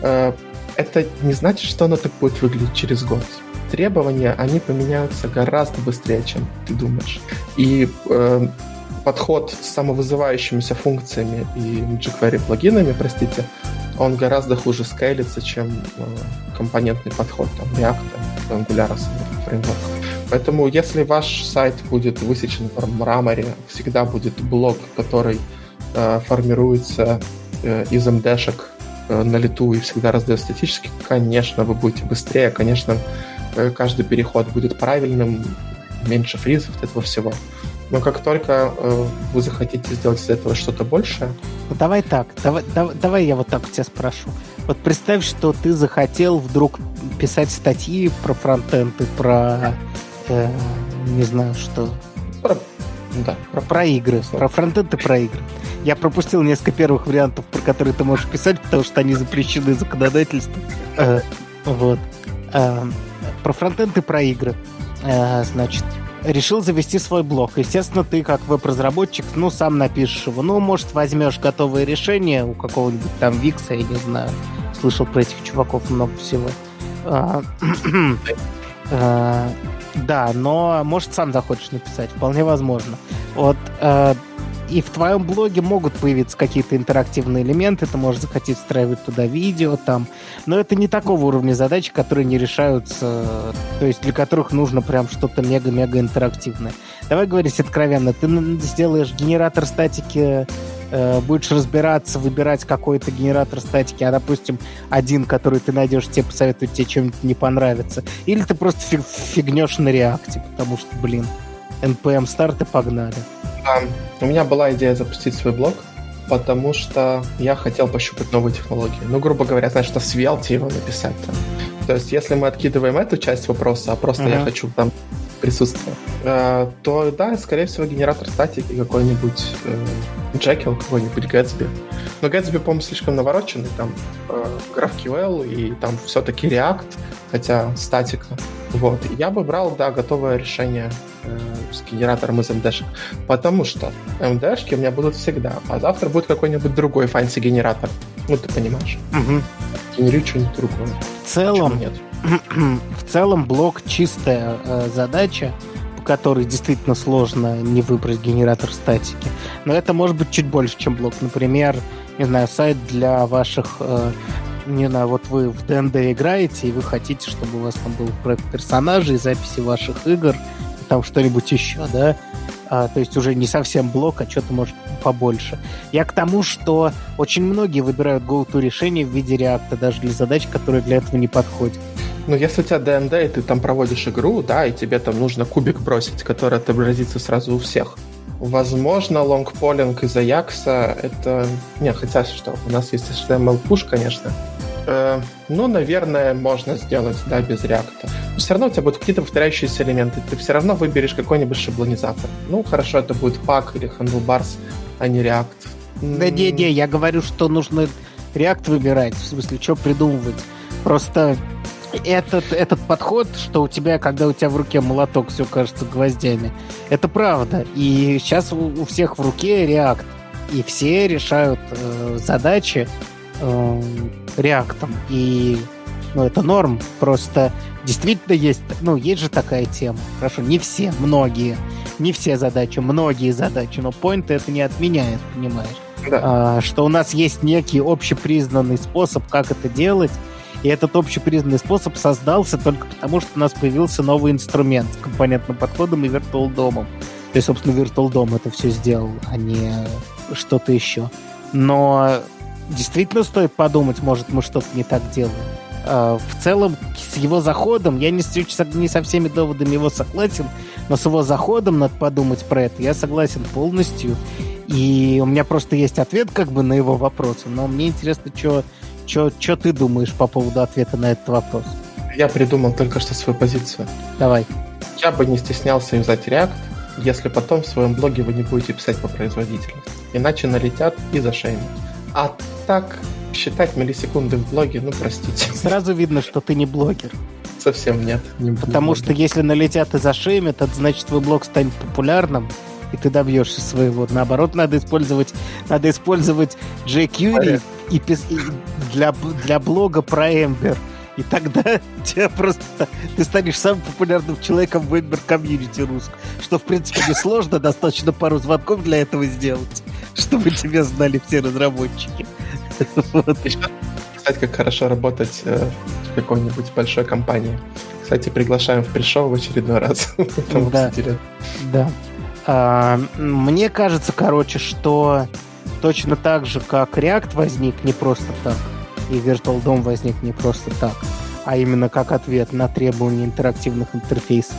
э, это не значит, что оно так будет выглядеть через год. Требования, они поменяются гораздо быстрее, чем ты думаешь. И э, подход с самовызывающимися функциями и jQuery плагинами, простите, он гораздо хуже скейлится, чем э, компонентный подход там, React, Angular, фреймворк. Поэтому если ваш сайт будет высечен в мраморе, всегда будет блок, который э, формируется э, из MD-шек э, на лету и всегда раздает статически, конечно, вы будете быстрее, конечно, э, каждый переход будет правильным, меньше фризов от этого всего. Но как только э, вы захотите сделать из этого что-то большее, Ну, давай так, давай, давай, давай я вот так у тебя спрошу. Вот представь, что ты захотел вдруг писать статьи про фронтенд и про, э, не знаю, что, про, да, про, про игры, про фронтенд и про игры. Я пропустил несколько первых вариантов, про которые ты можешь писать, потому что они запрещены законодательством. Э, вот. Э, про фронтенд и про игры. Э, значит, решил завести свой блог. Естественно, ты как веб-разработчик, ну, сам напишешь его. Ну, может, возьмешь готовое решение у какого-нибудь там Викса, я не знаю. Слышал про этих чуваков много всего. А, а, [CLEARS THROAT] да, но может сам захочешь написать, вполне возможно. Вот э, и в твоем блоге могут появиться какие-то интерактивные элементы, ты можешь захотеть встраивать туда видео там, но это не такого уровня задачи, которые не решаются, то есть для которых нужно прям что-то мега-мега интерактивное. Давай говорить откровенно, ты сделаешь генератор статики э, будешь разбираться, выбирать какой-то генератор статики, а, допустим, один, который ты найдешь, тебе посоветует тебе чем-нибудь не понравится. Или ты просто фиг, фигнешь на реакте, потому что, блин, NPM старты погнали. А, у меня была идея запустить свой блог, потому что я хотел пощупать новые технологии. Ну, грубо говоря, знаешь, что в Svelte его написать. Там. То есть, если мы откидываем эту часть вопроса, а просто uh-huh. я хочу там присутствие, э, то да, скорее всего, генератор статики какой-нибудь э, Jekyll, какой-нибудь Gatsby. Но Gatsby, по-моему, слишком навороченный, там э, GraphQL и там все-таки React, хотя статика. Вот. Я бы брал, да, готовое решение э, с генератором из MD, потому что MD у меня будут всегда, а завтра будет какой-нибудь другой фанси генератор. Ну, ты понимаешь. Угу. Генерю что-нибудь другое. В целом, нет? [CLEARS THROAT] в целом блок чистая э, задача, по которой действительно сложно не выбрать генератор статики. Но это может быть чуть больше, чем блок. Например, не знаю, сайт для ваших э, не знаю, вот вы в ДНД играете, и вы хотите, чтобы у вас там был проект персонажей, записи ваших игр, и там что-нибудь еще, да? А, то есть уже не совсем блок, а что-то может побольше. Я к тому, что очень многие выбирают go-to решение в виде реакта, даже для задач, которые для этого не подходят. Ну, если у тебя ДНД, и ты там проводишь игру, да, и тебе там нужно кубик бросить, который отобразится сразу у всех. Возможно, лонгполинг из Аякса это... Не, хотя что, у нас есть HTML-пуш, конечно. Э, ну, наверное, можно сделать, да, без реакта. Но все равно у тебя будут какие-то повторяющиеся элементы. Ты все равно выберешь какой-нибудь шаблонизатор. Ну, хорошо, это будет пак или handlebars, а не реакт. Да не-не, я говорю, что нужно реакт выбирать. В смысле, что придумывать. Просто этот, этот подход, что у тебя, когда у тебя в руке молоток, все кажется гвоздями, это правда. И сейчас у, у всех в руке реакт. И все решают э, задачи э, реактом. И ну, это норм. Просто действительно есть, ну, есть же такая тема. Хорошо, не все, многие. Не все задачи, многие задачи, но point это не отменяет, понимаешь? Да. А, что у нас есть некий общепризнанный способ, как это делать, и этот общепризнанный способ создался только потому, что у нас появился новый инструмент с компонентным подходом и Virtual DOM. То есть, собственно, Virtual DOM это все сделал, а не что-то еще. Но действительно стоит подумать, может, мы что-то не так делаем. А, в целом, с его заходом, я не, не со всеми доводами его согласен, но с его заходом надо подумать про это. Я согласен полностью. И у меня просто есть ответ как бы на его вопросы, но мне интересно, что ты думаешь по поводу ответа на этот вопрос? Я придумал только что свою позицию. Давай. Я бы не стеснялся юзать React, если потом в своем блоге вы не будете писать по производительности. Иначе налетят и зашеймят. А так, считать миллисекунды в блоге, ну, простите. Сразу видно, что ты не блогер. Совсем нет. Не Потому что если налетят и зашеймят, это значит, твой блог станет популярным, и ты добьешься своего. Наоборот, надо использовать, надо использовать jQuery и, и для, для блога про Ember. И тогда [LAUGHS] тебя просто ты станешь самым популярным человеком в Ember комьюнити русском. Что, в принципе, не сложно, достаточно пару звонков для этого сделать, чтобы тебя знали все разработчики. Вот. Кстати, как хорошо работать э, в какой-нибудь большой компании. Кстати, приглашаем в пришел в очередной раз. [LAUGHS] Да. да. А, мне кажется, короче, что точно так же, как React возник не просто так, и Virtual DOM возник не просто так, а именно как ответ на требования интерактивных интерфейсов.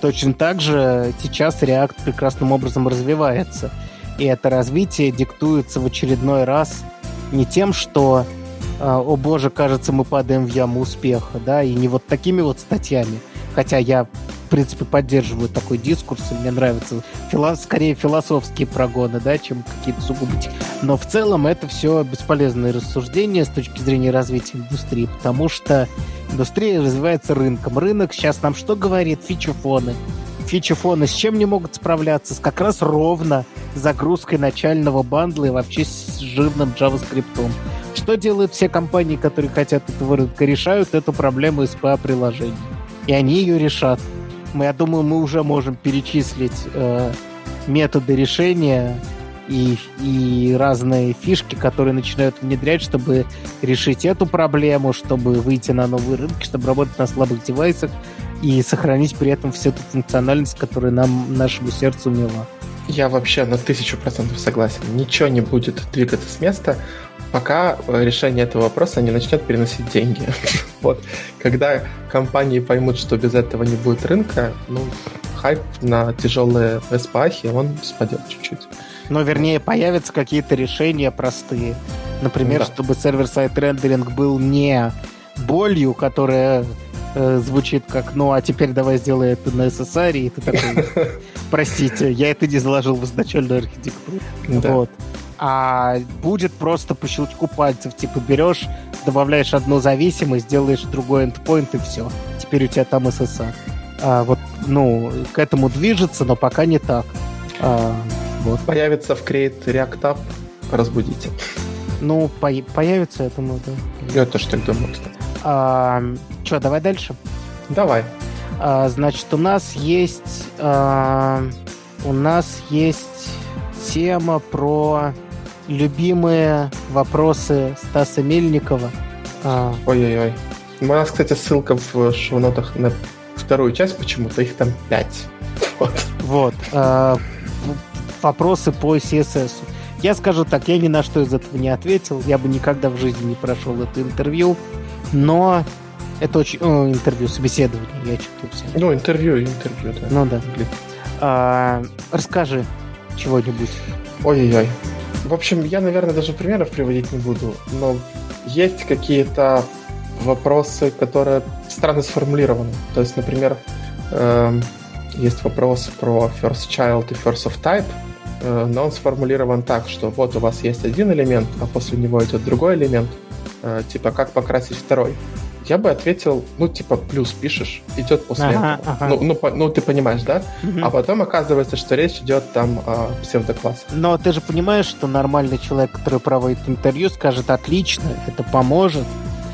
Точно так же сейчас React прекрасным образом развивается. И это развитие диктуется в очередной раз не тем, что а, о боже, кажется, мы падаем в яму успеха, да, и не вот такими вот статьями. Хотя я принципе, поддерживаю такой дискурс, и мне нравятся фило... скорее философские прогоны, да, чем какие-то сугубо... Но в целом это все бесполезные рассуждения с точки зрения развития индустрии, потому что индустрия развивается рынком. Рынок сейчас нам что говорит? Фичефоны. Фичефоны с чем не могут справляться? С как раз ровно загрузкой начального бандла и вообще с жирным JavaScript что делают все компании, которые хотят этого рынка? Решают эту проблему SPA-приложений. И они ее решат. Мы, я думаю, мы уже можем перечислить э, методы решения и, и разные фишки, которые начинают внедрять, чтобы решить эту проблему, чтобы выйти на новые рынки, чтобы работать на слабых девайсах и сохранить при этом всю эту функциональность, которая нам, нашему сердцу мила. Я вообще на тысячу процентов согласен. Ничего не будет двигаться с места, пока э, решение этого вопроса не начнет переносить деньги. [LAUGHS] вот. Когда компании поймут, что без этого не будет рынка, ну, хайп на тяжелые SPA, он спадет чуть-чуть. Но, вернее, появятся какие-то решения простые. Например, да. чтобы сервер-сайт рендеринг был не болью, которая э, звучит как, ну, а теперь давай сделай это на SSR, и ты такой, [LAUGHS] простите, я это не заложил в изначальную архитектуру. Да. Вот. А будет просто по щелчку пальцев, типа берешь, добавляешь одну зависимость, делаешь другой endpoint и все. Теперь у тебя там SSR. А, вот, ну, к этому движется, но пока не так. А, вот. Появится в Create React App, разбудите. Ну, по появится, я думаю, да. Я тоже так думаю, кстати. А, что, давай дальше? Давай. А, значит, у нас есть... А, у нас есть тема про любимые вопросы Стаса Мельникова. А. Ой-ой-ой. У нас, кстати, ссылка в шоу-нотах на вторую часть, почему-то их там пять. Вот. Вот. А, вопросы по CSS. Я скажу так, я ни на что из этого не ответил, я бы никогда в жизни не прошел это интервью, но это очень... О, интервью, собеседование, я читаю все. Ну, интервью, интервью, да. Ну да. А, расскажи чего-нибудь. Ой-ой-ой. В общем, я, наверное, даже примеров приводить не буду, но есть какие-то вопросы, которые странно сформулированы. То есть, например, э, есть вопрос про first child и first of type, Э, но он сформулирован так, что вот у вас есть один элемент, а после него идет другой элемент, э, типа как покрасить второй. Я бы ответил, ну, типа, плюс пишешь, идет после ага, этого. Ага. Ну, ну, по, ну, ты понимаешь, да? Угу. А потом оказывается, что речь идет там о псевдоклассах. Но ты же понимаешь, что нормальный человек, который проводит интервью, скажет, отлично, это поможет,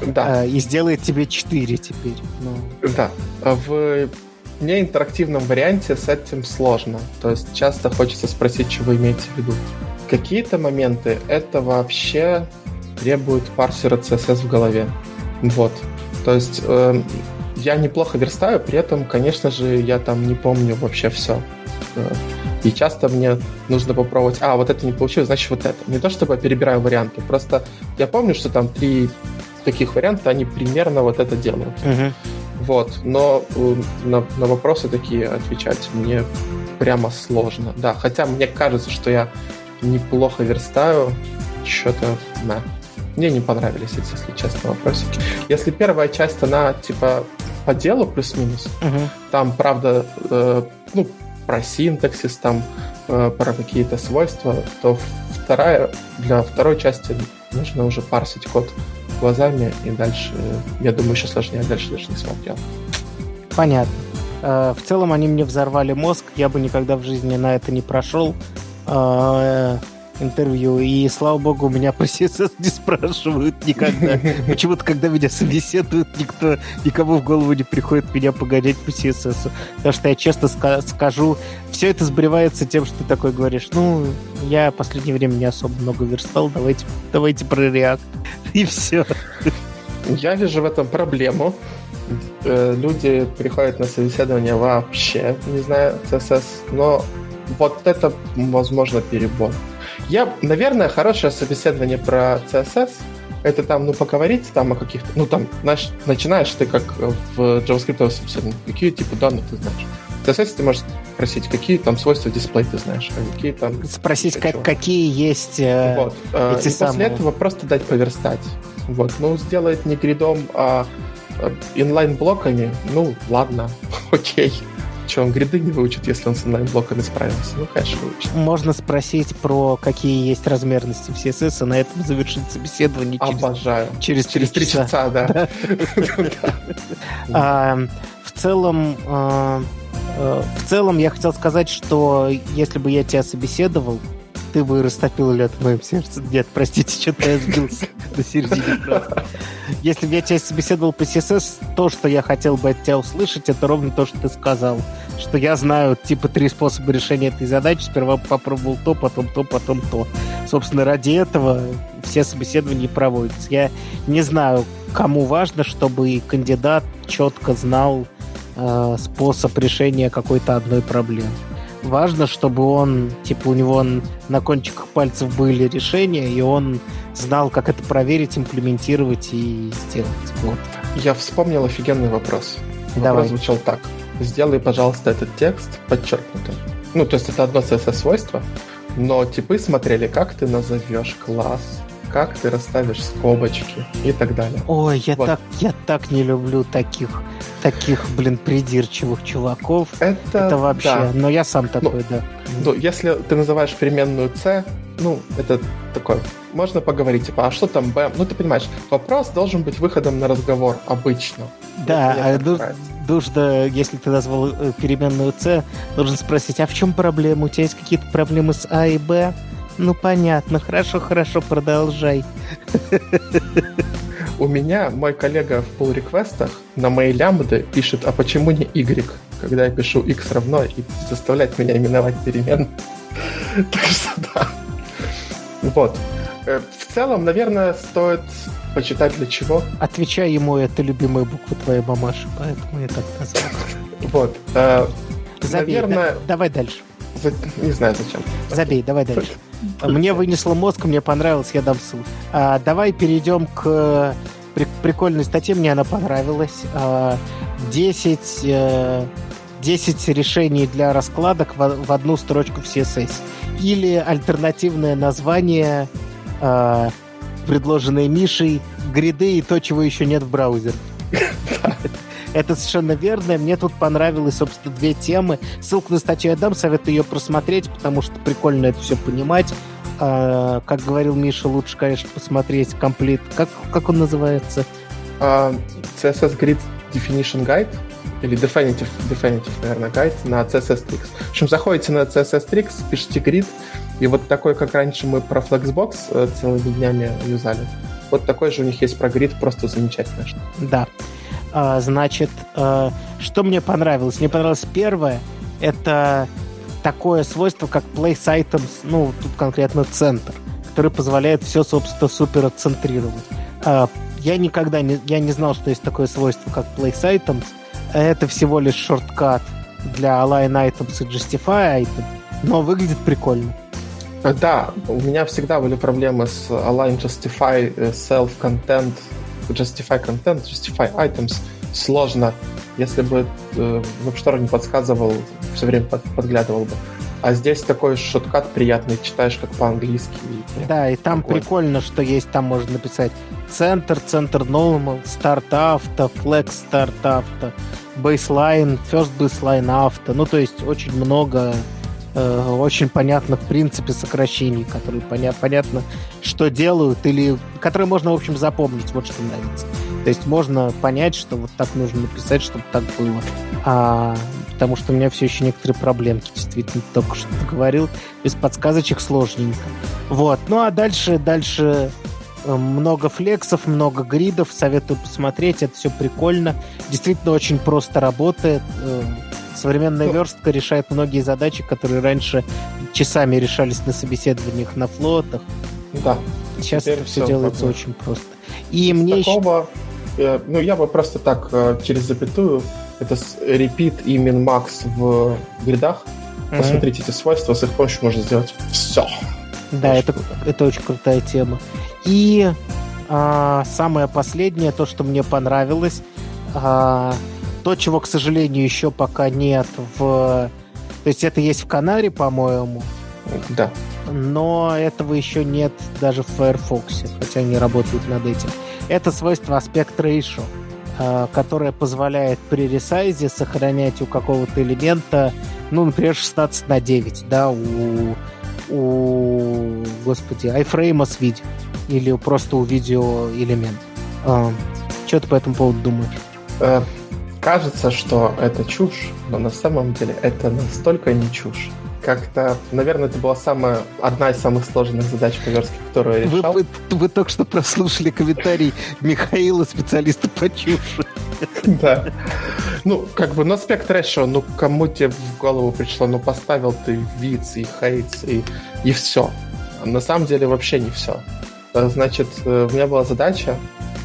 да. э, и сделает тебе 4 теперь. Ну. Да. В неинтерактивном варианте с этим сложно. То есть часто хочется спросить, что вы имеете в виду. Какие-то моменты это вообще требует парсера CSS в голове. Вот. То есть э, я неплохо верстаю, при этом, конечно же, я там не помню вообще все. Э, и часто мне нужно попробовать, а, вот это не получилось, значит вот это. Не то чтобы я перебираю варианты, просто я помню, что там три таких варианта, они примерно вот это делают. Uh-huh. Вот, но э, на, на вопросы такие отвечать мне прямо сложно. Да, хотя мне кажется, что я неплохо верстаю, что-то, да. Мне не понравились эти, если честно, вопросики. Если первая часть, она типа по делу плюс-минус, угу. там, правда, э, ну, про синтаксис, там, э, про какие-то свойства, то вторая, для второй части нужно уже парсить код глазами, и дальше, я думаю, еще сложнее, дальше даже не смотрел. Понятно. Э, в целом они мне взорвали мозг, я бы никогда в жизни на это не прошел э, интервью, и слава богу, у меня по CSS не спрашивают никогда. [LAUGHS] Почему-то, когда меня собеседуют, никто, никому в голову не приходит меня погонять по CSS. Потому что я честно скажу, все это сбривается тем, что ты такой говоришь, ну, я в последнее время не особо много верстал, давайте, давайте про React. [LAUGHS] И все. Я вижу в этом проблему. Э, люди приходят на собеседование вообще, не знаю, CSS, но вот это, возможно, перебор. Я, наверное, хорошее собеседование про CSS это там, ну, поговорить там о каких-то, ну, там, знаешь, начинаешь ты как в JavaScript собеседовании, какие типы данных ты знаешь. В CSS ты можешь спросить, какие там свойства дисплея ты знаешь, а какие там... Спросить, как, какие есть э, вот. Э, эти и самые... после этого просто дать поверстать. Вот. Ну, сделать не гридом, а э, инлайн-блоками, ну, ладно, [LAUGHS] окей. Что, он гриды не выучит, если он с онлайн-блоками справился? Ну, конечно, выучит. Можно спросить про какие есть размерности в CSS, и на этом завершить собеседование Обожаю. через, через 3 часа. часа [LAUGHS] да. А, в целом, а, а, в целом я хотел сказать, что если бы я тебя собеседовал, ты бы растопил лед в моем сердце. Нет, простите, что-то я сбился до середины. Если бы я тебя собеседовал по CSS, то, что я хотел бы от тебя услышать, это ровно то, что ты сказал. Что я знаю, типа, три способа решения этой задачи. Сперва попробовал то, потом то, потом то. Собственно, ради этого все собеседования проводятся. Я не знаю, кому важно, чтобы кандидат четко знал э, способ решения какой-то одной проблемы важно, чтобы он, типа, у него на кончиках пальцев были решения, и он знал, как это проверить, имплементировать и сделать. Вот. Я вспомнил офигенный вопрос. Давай. Вопрос звучал так. Сделай, пожалуйста, этот текст подчеркнутым. Ну, то есть это одно CSS-свойство, но типы смотрели, как ты назовешь класс, как ты расставишь скобочки и так далее. Ой, я, вот. так, я так не люблю таких, таких, блин, придирчивых чуваков. Это, это вообще, да. но я сам ну, такой, ну, да. Ну, если ты называешь переменную c, ну, это такое, можно поговорить, типа, а что там b? Ну, ты понимаешь, вопрос должен быть выходом на разговор обычно. Да, а нужно, если ты назвал э, переменную c, должен спросить, а в чем проблема? У тебя есть какие-то проблемы с а и b? Ну, понятно. Хорошо, хорошо, продолжай. У меня мой коллега в pull реквестах на моей лямбды пишет, а почему не y? Когда я пишу x равно и заставляет меня именовать перемен. [LAUGHS] Так что да. Вот. Э, в целом, наверное, стоит почитать для чего. Отвечай ему, это любимая буква твоей мамаши, поэтому я так назвал. Вот. Э, Забей, наверное... давай дальше. Не знаю зачем. Забей, давай дальше. Мне вынесло мозг, мне понравилось, я дам ссылку. А, давай перейдем к при, прикольной статье, мне она понравилась. А, 10, э, 10 решений для раскладок в, в одну строчку в CSS. Или альтернативное название, э, предложенное Мишей, гриды и то, чего еще нет в браузере. [LAUGHS] Это совершенно верно. Мне тут понравилось, собственно, две темы. Ссылку на статью я дам, советую ее просмотреть, потому что прикольно это все понимать. А, как говорил Миша, лучше, конечно, посмотреть комплит. Как, как он называется? Uh, CSS Grid Definition Guide или Definitive, Definitive, наверное, гайд на CSS Tricks. В общем, заходите на CSS Tricks, пишите grid, и вот такой, как раньше мы про Flexbox э, целыми днями юзали, вот такой же у них есть про grid, просто замечательно. Да. А, значит, а, что мне понравилось? Мне понравилось первое, это такое свойство, как place items, ну, тут конкретно центр, который позволяет все, собственно, супер отцентрировать. А, я никогда не, я не знал, что есть такое свойство, как place items. Это всего лишь шорткат для align items и justify item, но выглядит прикольно. Да, у меня всегда были проблемы с align, justify, э, self, content, justify content, justify items сложно. Если бы э, WebStore не подсказывал, все время под, подглядывал бы. А здесь такой шоткат приятный, читаешь как по-английски. Да, и там такой. прикольно, что есть, там можно написать центр, центр normal, старт авто, flex старт авто, baseline, first baseline авто. Ну, то есть очень много э, очень понятно, в принципе, сокращений, которые поня- понятно, что делают, или которые можно, в общем, запомнить. Вот что нравится. То есть можно понять, что вот так нужно написать, чтобы так было. А, потому что у меня все еще некоторые проблемки, действительно, только что говорил. Без подсказочек сложненько. Вот. Ну а дальше, дальше э, много флексов, много гридов. Советую посмотреть, это все прикольно. Действительно очень просто работает. Современная ну, верстка решает многие задачи, которые раньше часами решались на собеседованиях на флотах. Да. Сейчас это все, делается проблем. очень просто. И мне такого, еще... Э, ну, я бы просто так э, через запятую, это repeat и min-max в гридах. Mm-hmm. Посмотрите эти свойства, с их помощью можно сделать все. Да, это, это очень крутая тема. И а, самое последнее, то, что мне понравилось, а, то, чего, к сожалению, еще пока нет в... То есть это есть в Канаре, по-моему. Да. Но этого еще нет даже в Firefox, хотя они работают над этим. Это свойство Aspect Ratio, а, которое позволяет при ресайзе сохранять у какого-то элемента, ну, например, 16 на 9, да, у, у господи, iFrame с видео или просто у видео элемент. А, что ты по этому поводу думаешь? Кажется, что это чушь, но на самом деле это настолько не чушь. как-то, наверное, это была самая, одна из самых сложных задач по верстке, которую я решал. Вы, вы, вы только что прослушали комментарий Михаила, специалиста по чуши. Да. Ну, как бы, но аспект Ratio, ну, кому тебе в голову пришло, ну, поставил ты виц и хейтс, и, и все. На самом деле вообще не все. Значит, э, у меня была задача,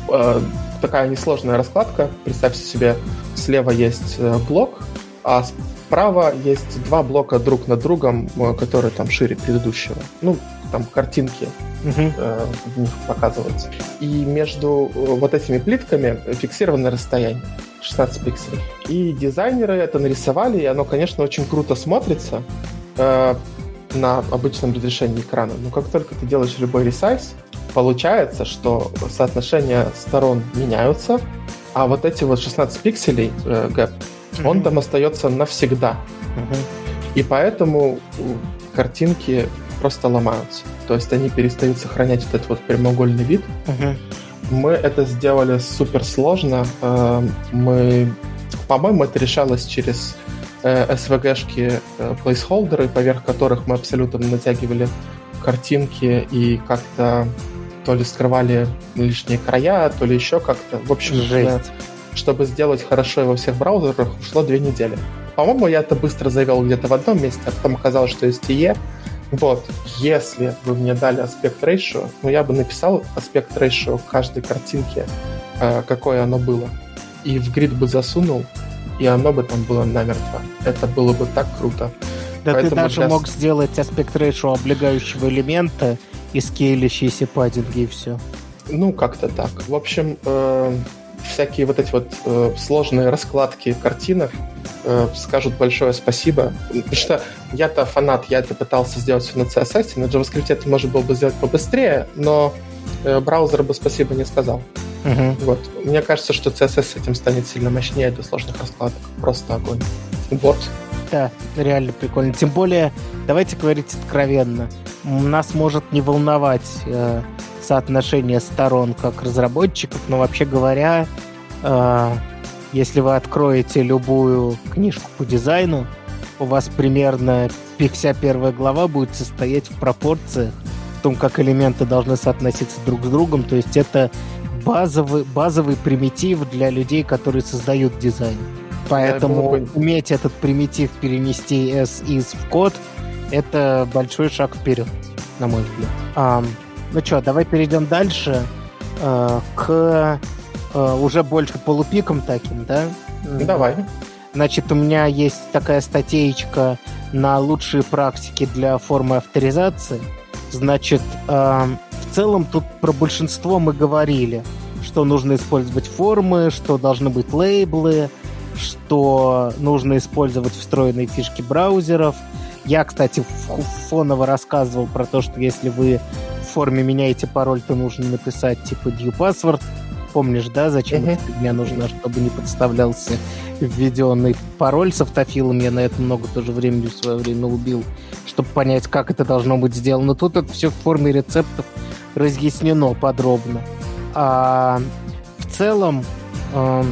э, такая несложная раскладка. Представьте себе, слева есть блок, а справа есть два блока друг над другом, которые там шире предыдущего. Ну, там картинки угу. э, в них показываются. И между вот этими плитками фиксировано расстояние 16 пикселей. И дизайнеры это нарисовали, и оно, конечно, очень круто смотрится э, на обычном разрешении экрана. Но как только ты делаешь любой ресайз, получается, что соотношения сторон меняются, а вот эти вот 16 пикселей э, гэп, mm-hmm. он там остается навсегда. Mm-hmm. И поэтому картинки просто ломаются. То есть они перестают сохранять вот этот вот прямоугольный вид. Mm-hmm. Мы это сделали супер сложно. Э, мы, по-моему, это решалось через SVG-шки, э, placeholderы, поверх которых мы абсолютно натягивали картинки и как-то то ли скрывали лишние края, то ли еще как-то. В общем, Жесть. чтобы сделать хорошо во всех браузерах, ушло две недели. По-моему, я это быстро завел где-то в одном месте, а потом оказалось, что есть IE. Вот, если вы мне дали аспект ratio, ну, я бы написал аспект ratio каждой картинки, э, какое оно было, и в грид бы засунул, и оно бы там было намертво. Это было бы так круто. Да Поэтому ты даже для... мог сделать аспект ratio облегающего элемента, и скейлящиеся паддинги, и все. Ну, как-то так. В общем, э, всякие вот эти вот э, сложные раскладки картинок э, скажут большое спасибо. Потому что я-то фанат, я это пытался сделать все на CSS, на JavaScript это можно было бы сделать побыстрее, но э, браузер бы спасибо не сказал. Uh-huh. Вот. Мне кажется, что CSS с этим станет сильно мощнее для сложных раскладок. Просто огонь. Вот. Да, реально прикольно. Тем более, давайте говорить откровенно нас может не волновать э, соотношение сторон как разработчиков, но вообще говоря, э, если вы откроете любую книжку по дизайну, у вас примерно вся первая глава будет состоять в пропорциях, в том, как элементы должны соотноситься друг с другом. То есть это базовый, базовый примитив для людей, которые создают дизайн. Поэтому уметь этот примитив перенести S из в код — это большой шаг вперед, на мой взгляд. А, ну что, давай перейдем дальше э, к э, уже больше полупикам таким, да? Давай. Значит, у меня есть такая статейка на лучшие практики для формы авторизации. Значит, в целом тут про большинство мы говорили, что нужно использовать формы, что должны быть лейблы, что нужно использовать встроенные фишки браузеров – я, кстати, фоново рассказывал про то, что если вы в форме меняете пароль, то нужно написать типа new password. Помнишь, да, зачем uh-huh. эта фигня нужна, чтобы не подставлялся введенный пароль с автофилом. Я на это много тоже времени в свое время убил, чтобы понять, как это должно быть сделано. Тут это все в форме рецептов разъяснено подробно. А, в целом, э,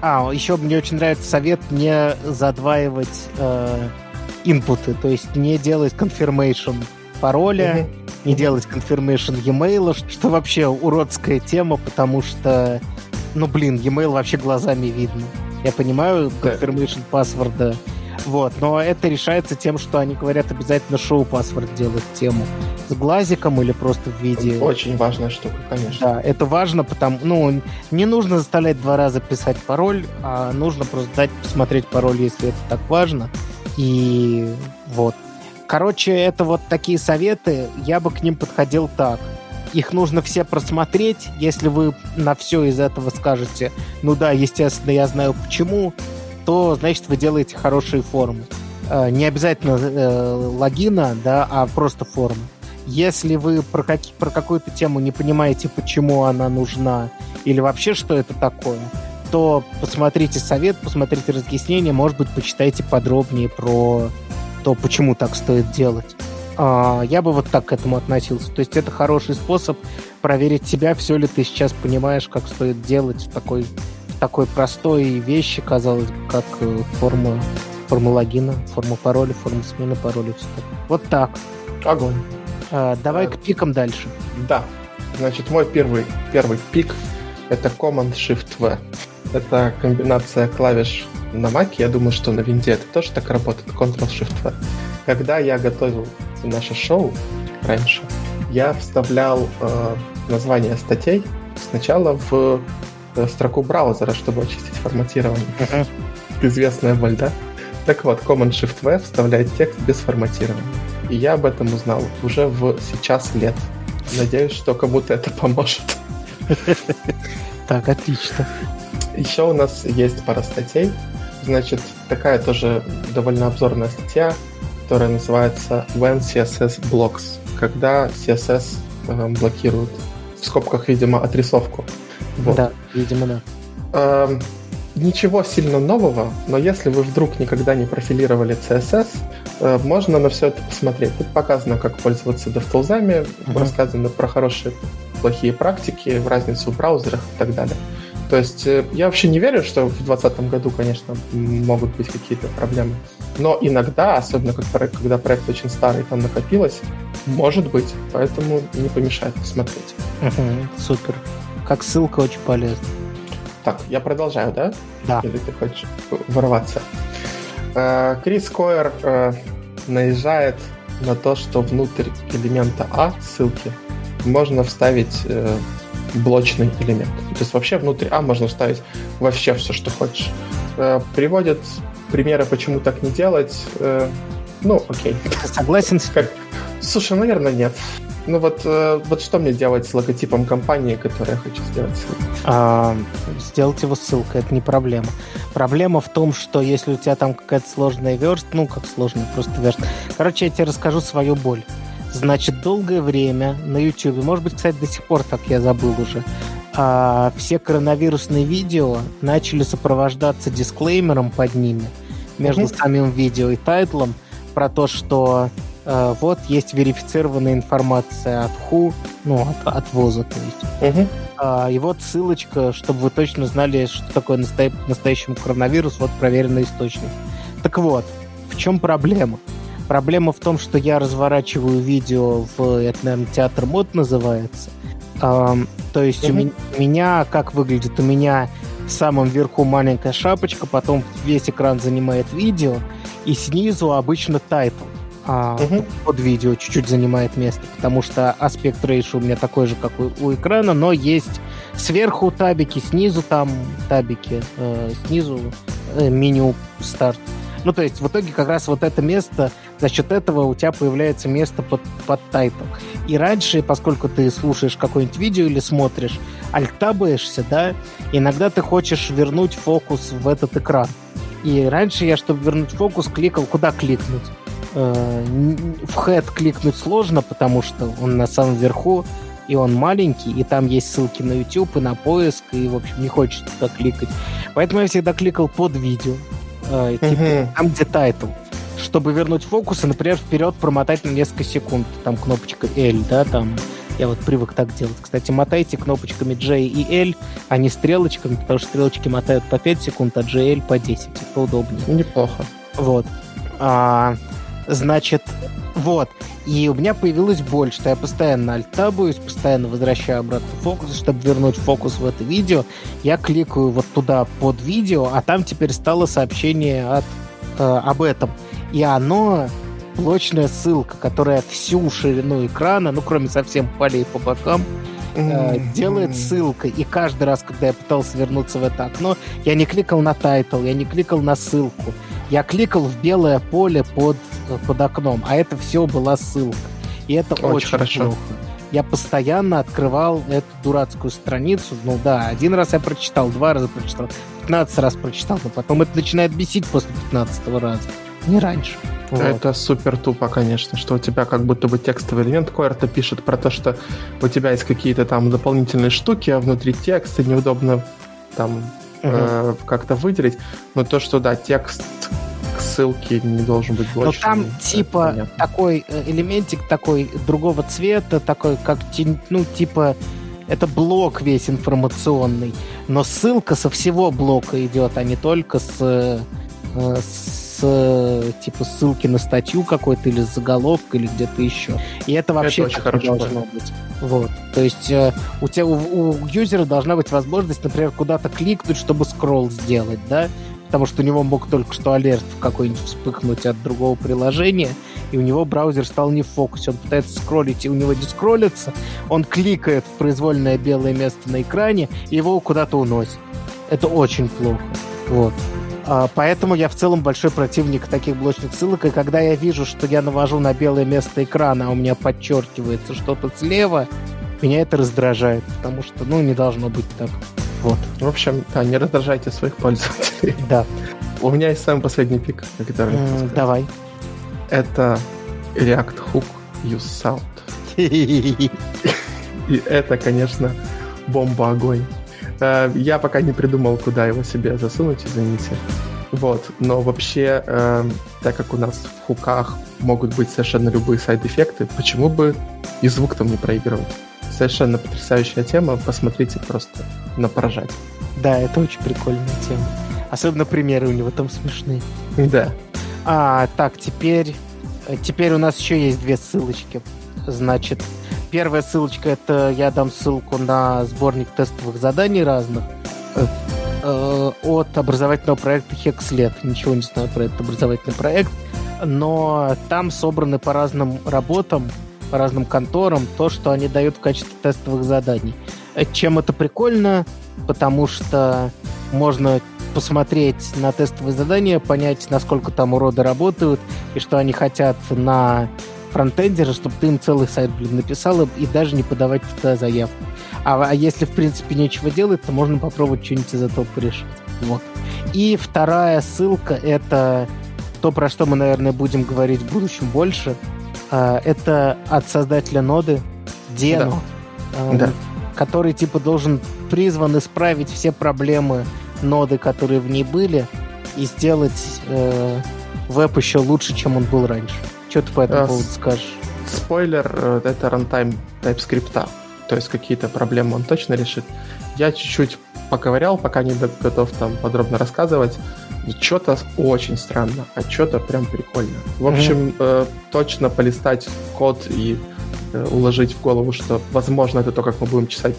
а, еще мне очень нравится совет не задваивать э, инпуты, то есть не делать confirmation пароля, mm-hmm. не делать confirmation e-mail, что вообще уродская тема, потому что, ну, блин, e-mail вообще глазами видно. Я понимаю confirmation паспорта, вот, но это решается тем, что они говорят обязательно шоу паспорт делать тему с глазиком или просто в виде... Очень важная штука, конечно. Да, это важно, потому... Ну, не нужно заставлять два раза писать пароль, а нужно просто дать посмотреть пароль, если это так важно. И вот. Короче, это вот такие советы. Я бы к ним подходил так. Их нужно все просмотреть. Если вы на все из этого скажете, ну да, естественно, я знаю почему, то, значит, вы делаете хорошие формы. Э, не обязательно э, логина, да, а просто формы. Если вы про, как, про какую-то тему не понимаете, почему она нужна, или вообще что это такое, то посмотрите совет, посмотрите разъяснение, может быть, почитайте подробнее про то, почему так стоит делать. А, я бы вот так к этому относился. То есть это хороший способ проверить себя, все ли ты сейчас понимаешь, как стоит делать в такой, такой простой вещи, казалось бы, как э, форма форму логина, форму пароля, форму смены пароля, все так. Вот так. Огонь. А, давай а, к пикам дальше. Да. Значит, мой первый, первый пик это Command-Shift-V. Это комбинация клавиш на Mac. Я думаю, что на винде это тоже так работает. Ctrl-Shift-V. Когда я готовил наше шоу раньше, я вставлял э, название статей сначала в строку браузера, чтобы очистить форматирование. Uh-huh. Известная боль, да? Так вот, Command-Shift-V вставляет текст без форматирования. И я об этом узнал уже в сейчас лет. Надеюсь, что кому-то это поможет. Так, отлично. Еще у нас есть пара статей. Значит, такая тоже довольно обзорная статья, которая называется When CSS Blocks. Когда CSS э, блокирует. В скобках, видимо, отрисовку. Вот. Да, видимо, да. Э, ничего сильно нового, но если вы вдруг никогда не профилировали CSS, э, можно на все это посмотреть. Тут показано, как пользоваться DevTools, uh-huh. рассказано про хорошие, плохие практики, разницу в браузерах и так далее. То есть э, я вообще не верю, что в 2020 году, конечно, могут быть какие-то проблемы. Но иногда, особенно как проект, когда проект очень старый, там накопилось, может быть. Поэтому не помешает посмотреть. Угу, супер. Как ссылка очень полезна. Так, я продолжаю, да? Да. Или ты хочешь ворваться? Э, Крис Койер э, наезжает на то, что внутрь элемента А ссылки можно вставить э, блочный элемент. То есть вообще внутрь А можно вставить вообще все, что хочешь. Приводит примеры, почему так не делать. Ну, окей. Согласен. Как... Слушай, наверное, нет. Ну вот, э, вот что мне делать с логотипом компании, которую я хочу сделать А, сделать его ссылкой, это не проблема. Проблема в том, что если у тебя там какая-то сложная верст, ну как сложная, просто верст. Короче, я тебе расскажу свою боль. Значит, долгое время на YouTube, может быть, кстати, до сих пор так я забыл уже, а, все коронавирусные видео начали сопровождаться дисклеймером под ними между mm-hmm. самим видео и тайтлом про то, что вот есть верифицированная информация от ХУ, ну, от, от ВОЗа, то есть. Угу. И вот ссылочка, чтобы вы точно знали, что такое настоя... настоящий коронавирус, вот проверенный источник. Так вот, в чем проблема? Проблема в том, что я разворачиваю видео в, это, наверное, theater mode называется. то есть mm у меня, как выглядит, у меня в самом верху маленькая шапочка, потом весь экран занимает видео, и снизу обычно title а угу. под видео чуть-чуть занимает место, потому что aspect ratio у меня такой же, как у, у экрана, но есть сверху табики, снизу там табики, э, снизу э, меню старт. Ну, то есть в итоге как раз вот это место, за счет этого у тебя появляется место под, под title. И раньше, поскольку ты слушаешь какое-нибудь видео или смотришь, альтабаешься, да, иногда ты хочешь вернуть фокус в этот экран. И раньше я, чтобы вернуть фокус, кликал, куда кликнуть? Э, в head кликнуть сложно, потому что он на самом верху, и он маленький, и там есть ссылки на YouTube и на поиск, и, в общем, не хочется туда кликать. Поэтому я всегда кликал под видео, э, типа uh-huh. там, где title. Чтобы вернуть фокус и, например, вперед промотать на несколько секунд. Там кнопочка L, да, там я вот привык так делать. Кстати, мотайте кнопочками J и L, а не стрелочками, потому что стрелочки мотают по 5 секунд, а J и L по 10. Это удобнее. Неплохо. Вот. А, Значит, вот. И у меня появилась боль, что я постоянно альтабуюсь, постоянно возвращаю обратно фокус, чтобы вернуть фокус в это видео. Я кликаю вот туда под видео, а там теперь стало сообщение от, э, об этом. И оно блочная ссылка, которая всю ширину экрана, ну, кроме совсем полей по бокам, э, делает ссылкой. И каждый раз, когда я пытался вернуться в это окно, я не кликал на title, я не кликал на ссылку. Я кликал в белое поле под, под окном, а это все была ссылка. И это очень, очень хорошо. плохо. Я постоянно открывал эту дурацкую страницу. Ну да, один раз я прочитал, два раза прочитал, 15 раз прочитал, но потом это начинает бесить после 15 раза. Не раньше. Вот. Это супер тупо, конечно, что у тебя как будто бы текстовый элемент Койерта пишет про то, что у тебя есть какие-то там дополнительные штуки, а внутри текста неудобно там uh-huh. э, как-то выделить. Но то, что да, текст ссылки не должен быть больше. Но там типа понятно. такой э, элементик такой другого цвета, такой как ну типа это блок весь информационный, но ссылка со всего блока идет, а не только с, э, с с типа ссылки на статью какой-то или с заголовка или где-то еще. И это вообще это очень хорошо должно быть. Вот. То есть э, у тебя у, у юзера должна быть возможность, например, куда-то кликнуть, чтобы скролл сделать, да? Потому что у него мог только что алерт какой-нибудь вспыхнуть от другого приложения, и у него браузер стал не в фокусе. Он пытается скроллить, и у него не скроллится. Он кликает в произвольное белое место на экране, и его куда-то уносит. Это очень плохо. Вот. А, поэтому я в целом большой противник таких блочных ссылок, и когда я вижу, что я навожу на белое место экрана, а у меня подчеркивается что-то слева, меня это раздражает, потому что, ну, не должно быть так. Вот. В общем, да, не раздражайте своих пользователей. [LAUGHS] Да. У меня есть самый последний пик, который mm, Давай. Это React Hook Use Sound. [LAUGHS] И это, конечно, бомба-огонь. Э, я пока не придумал, куда его себе засунуть, извините. Вот, но вообще, э, так как у нас в хуках могут быть совершенно любые сайд-эффекты, почему бы и звук там не проигрывать? Совершенно потрясающая тема, посмотрите просто на поражать. Да, это очень прикольная тема. Особенно примеры у него там смешные. Да. А, так, теперь... Теперь у нас еще есть две ссылочки. Значит, Первая ссылочка это я дам ссылку на сборник тестовых заданий разных э, э, от образовательного проекта Hexlet. Ничего не знаю про этот образовательный проект, но там собраны по разным работам, по разным конторам то, что они дают в качестве тестовых заданий. Э, чем это прикольно? Потому что можно посмотреть на тестовые задания, понять, насколько там уроды работают и что они хотят на фронтендера, чтобы ты им целый сайт, блин, написал и даже не подавать туда заявку. А, а если, в принципе, нечего делать, то можно попробовать что-нибудь из этого порешить. Вот. И вторая ссылка — это то, про что мы, наверное, будем говорить в будущем больше. А, это от создателя ноды Дено, да. да. который, типа, должен призван исправить все проблемы ноды, которые в ней были, и сделать э, веб еще лучше, чем он был раньше. Что ты по этому поводу скажешь? Спойлер, э, это рантайм TypeScript. То есть какие-то проблемы он точно решит. Я чуть-чуть поковырял, пока не готов там подробно рассказывать. Что-то очень странно, а что-то прям прикольно. В общем, mm-hmm. э, точно полистать код и э, уложить в голову, что, возможно, это то, как мы будем писать,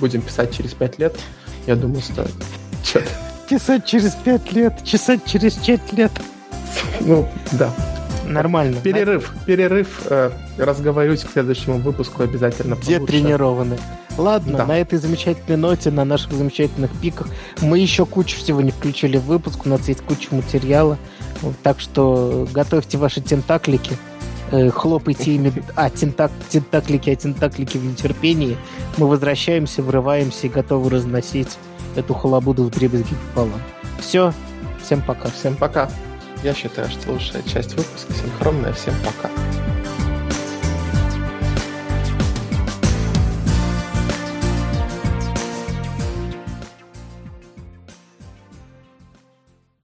будем писать через 5 лет, я думаю, стоит. Что-то. Писать через 5 лет, чесать через 5 лет. Ну, да. Нормально. Перерыв, перерыв. Э, разговорюсь к следующему выпуску обязательно Где тренированы. Ладно, да. на этой замечательной ноте, на наших замечательных пиках, мы еще кучу всего не включили в выпуск, у нас есть куча материала, так что готовьте ваши тентаклики, э, хлопайте ими, а, тентак, тентаклики, а тентаклики в нетерпении. Мы возвращаемся, врываемся и готовы разносить эту халабуду в дребезги пополам. Все, всем пока. Всем пока. Я считаю, что лучшая часть выпуска синхронная. Всем пока.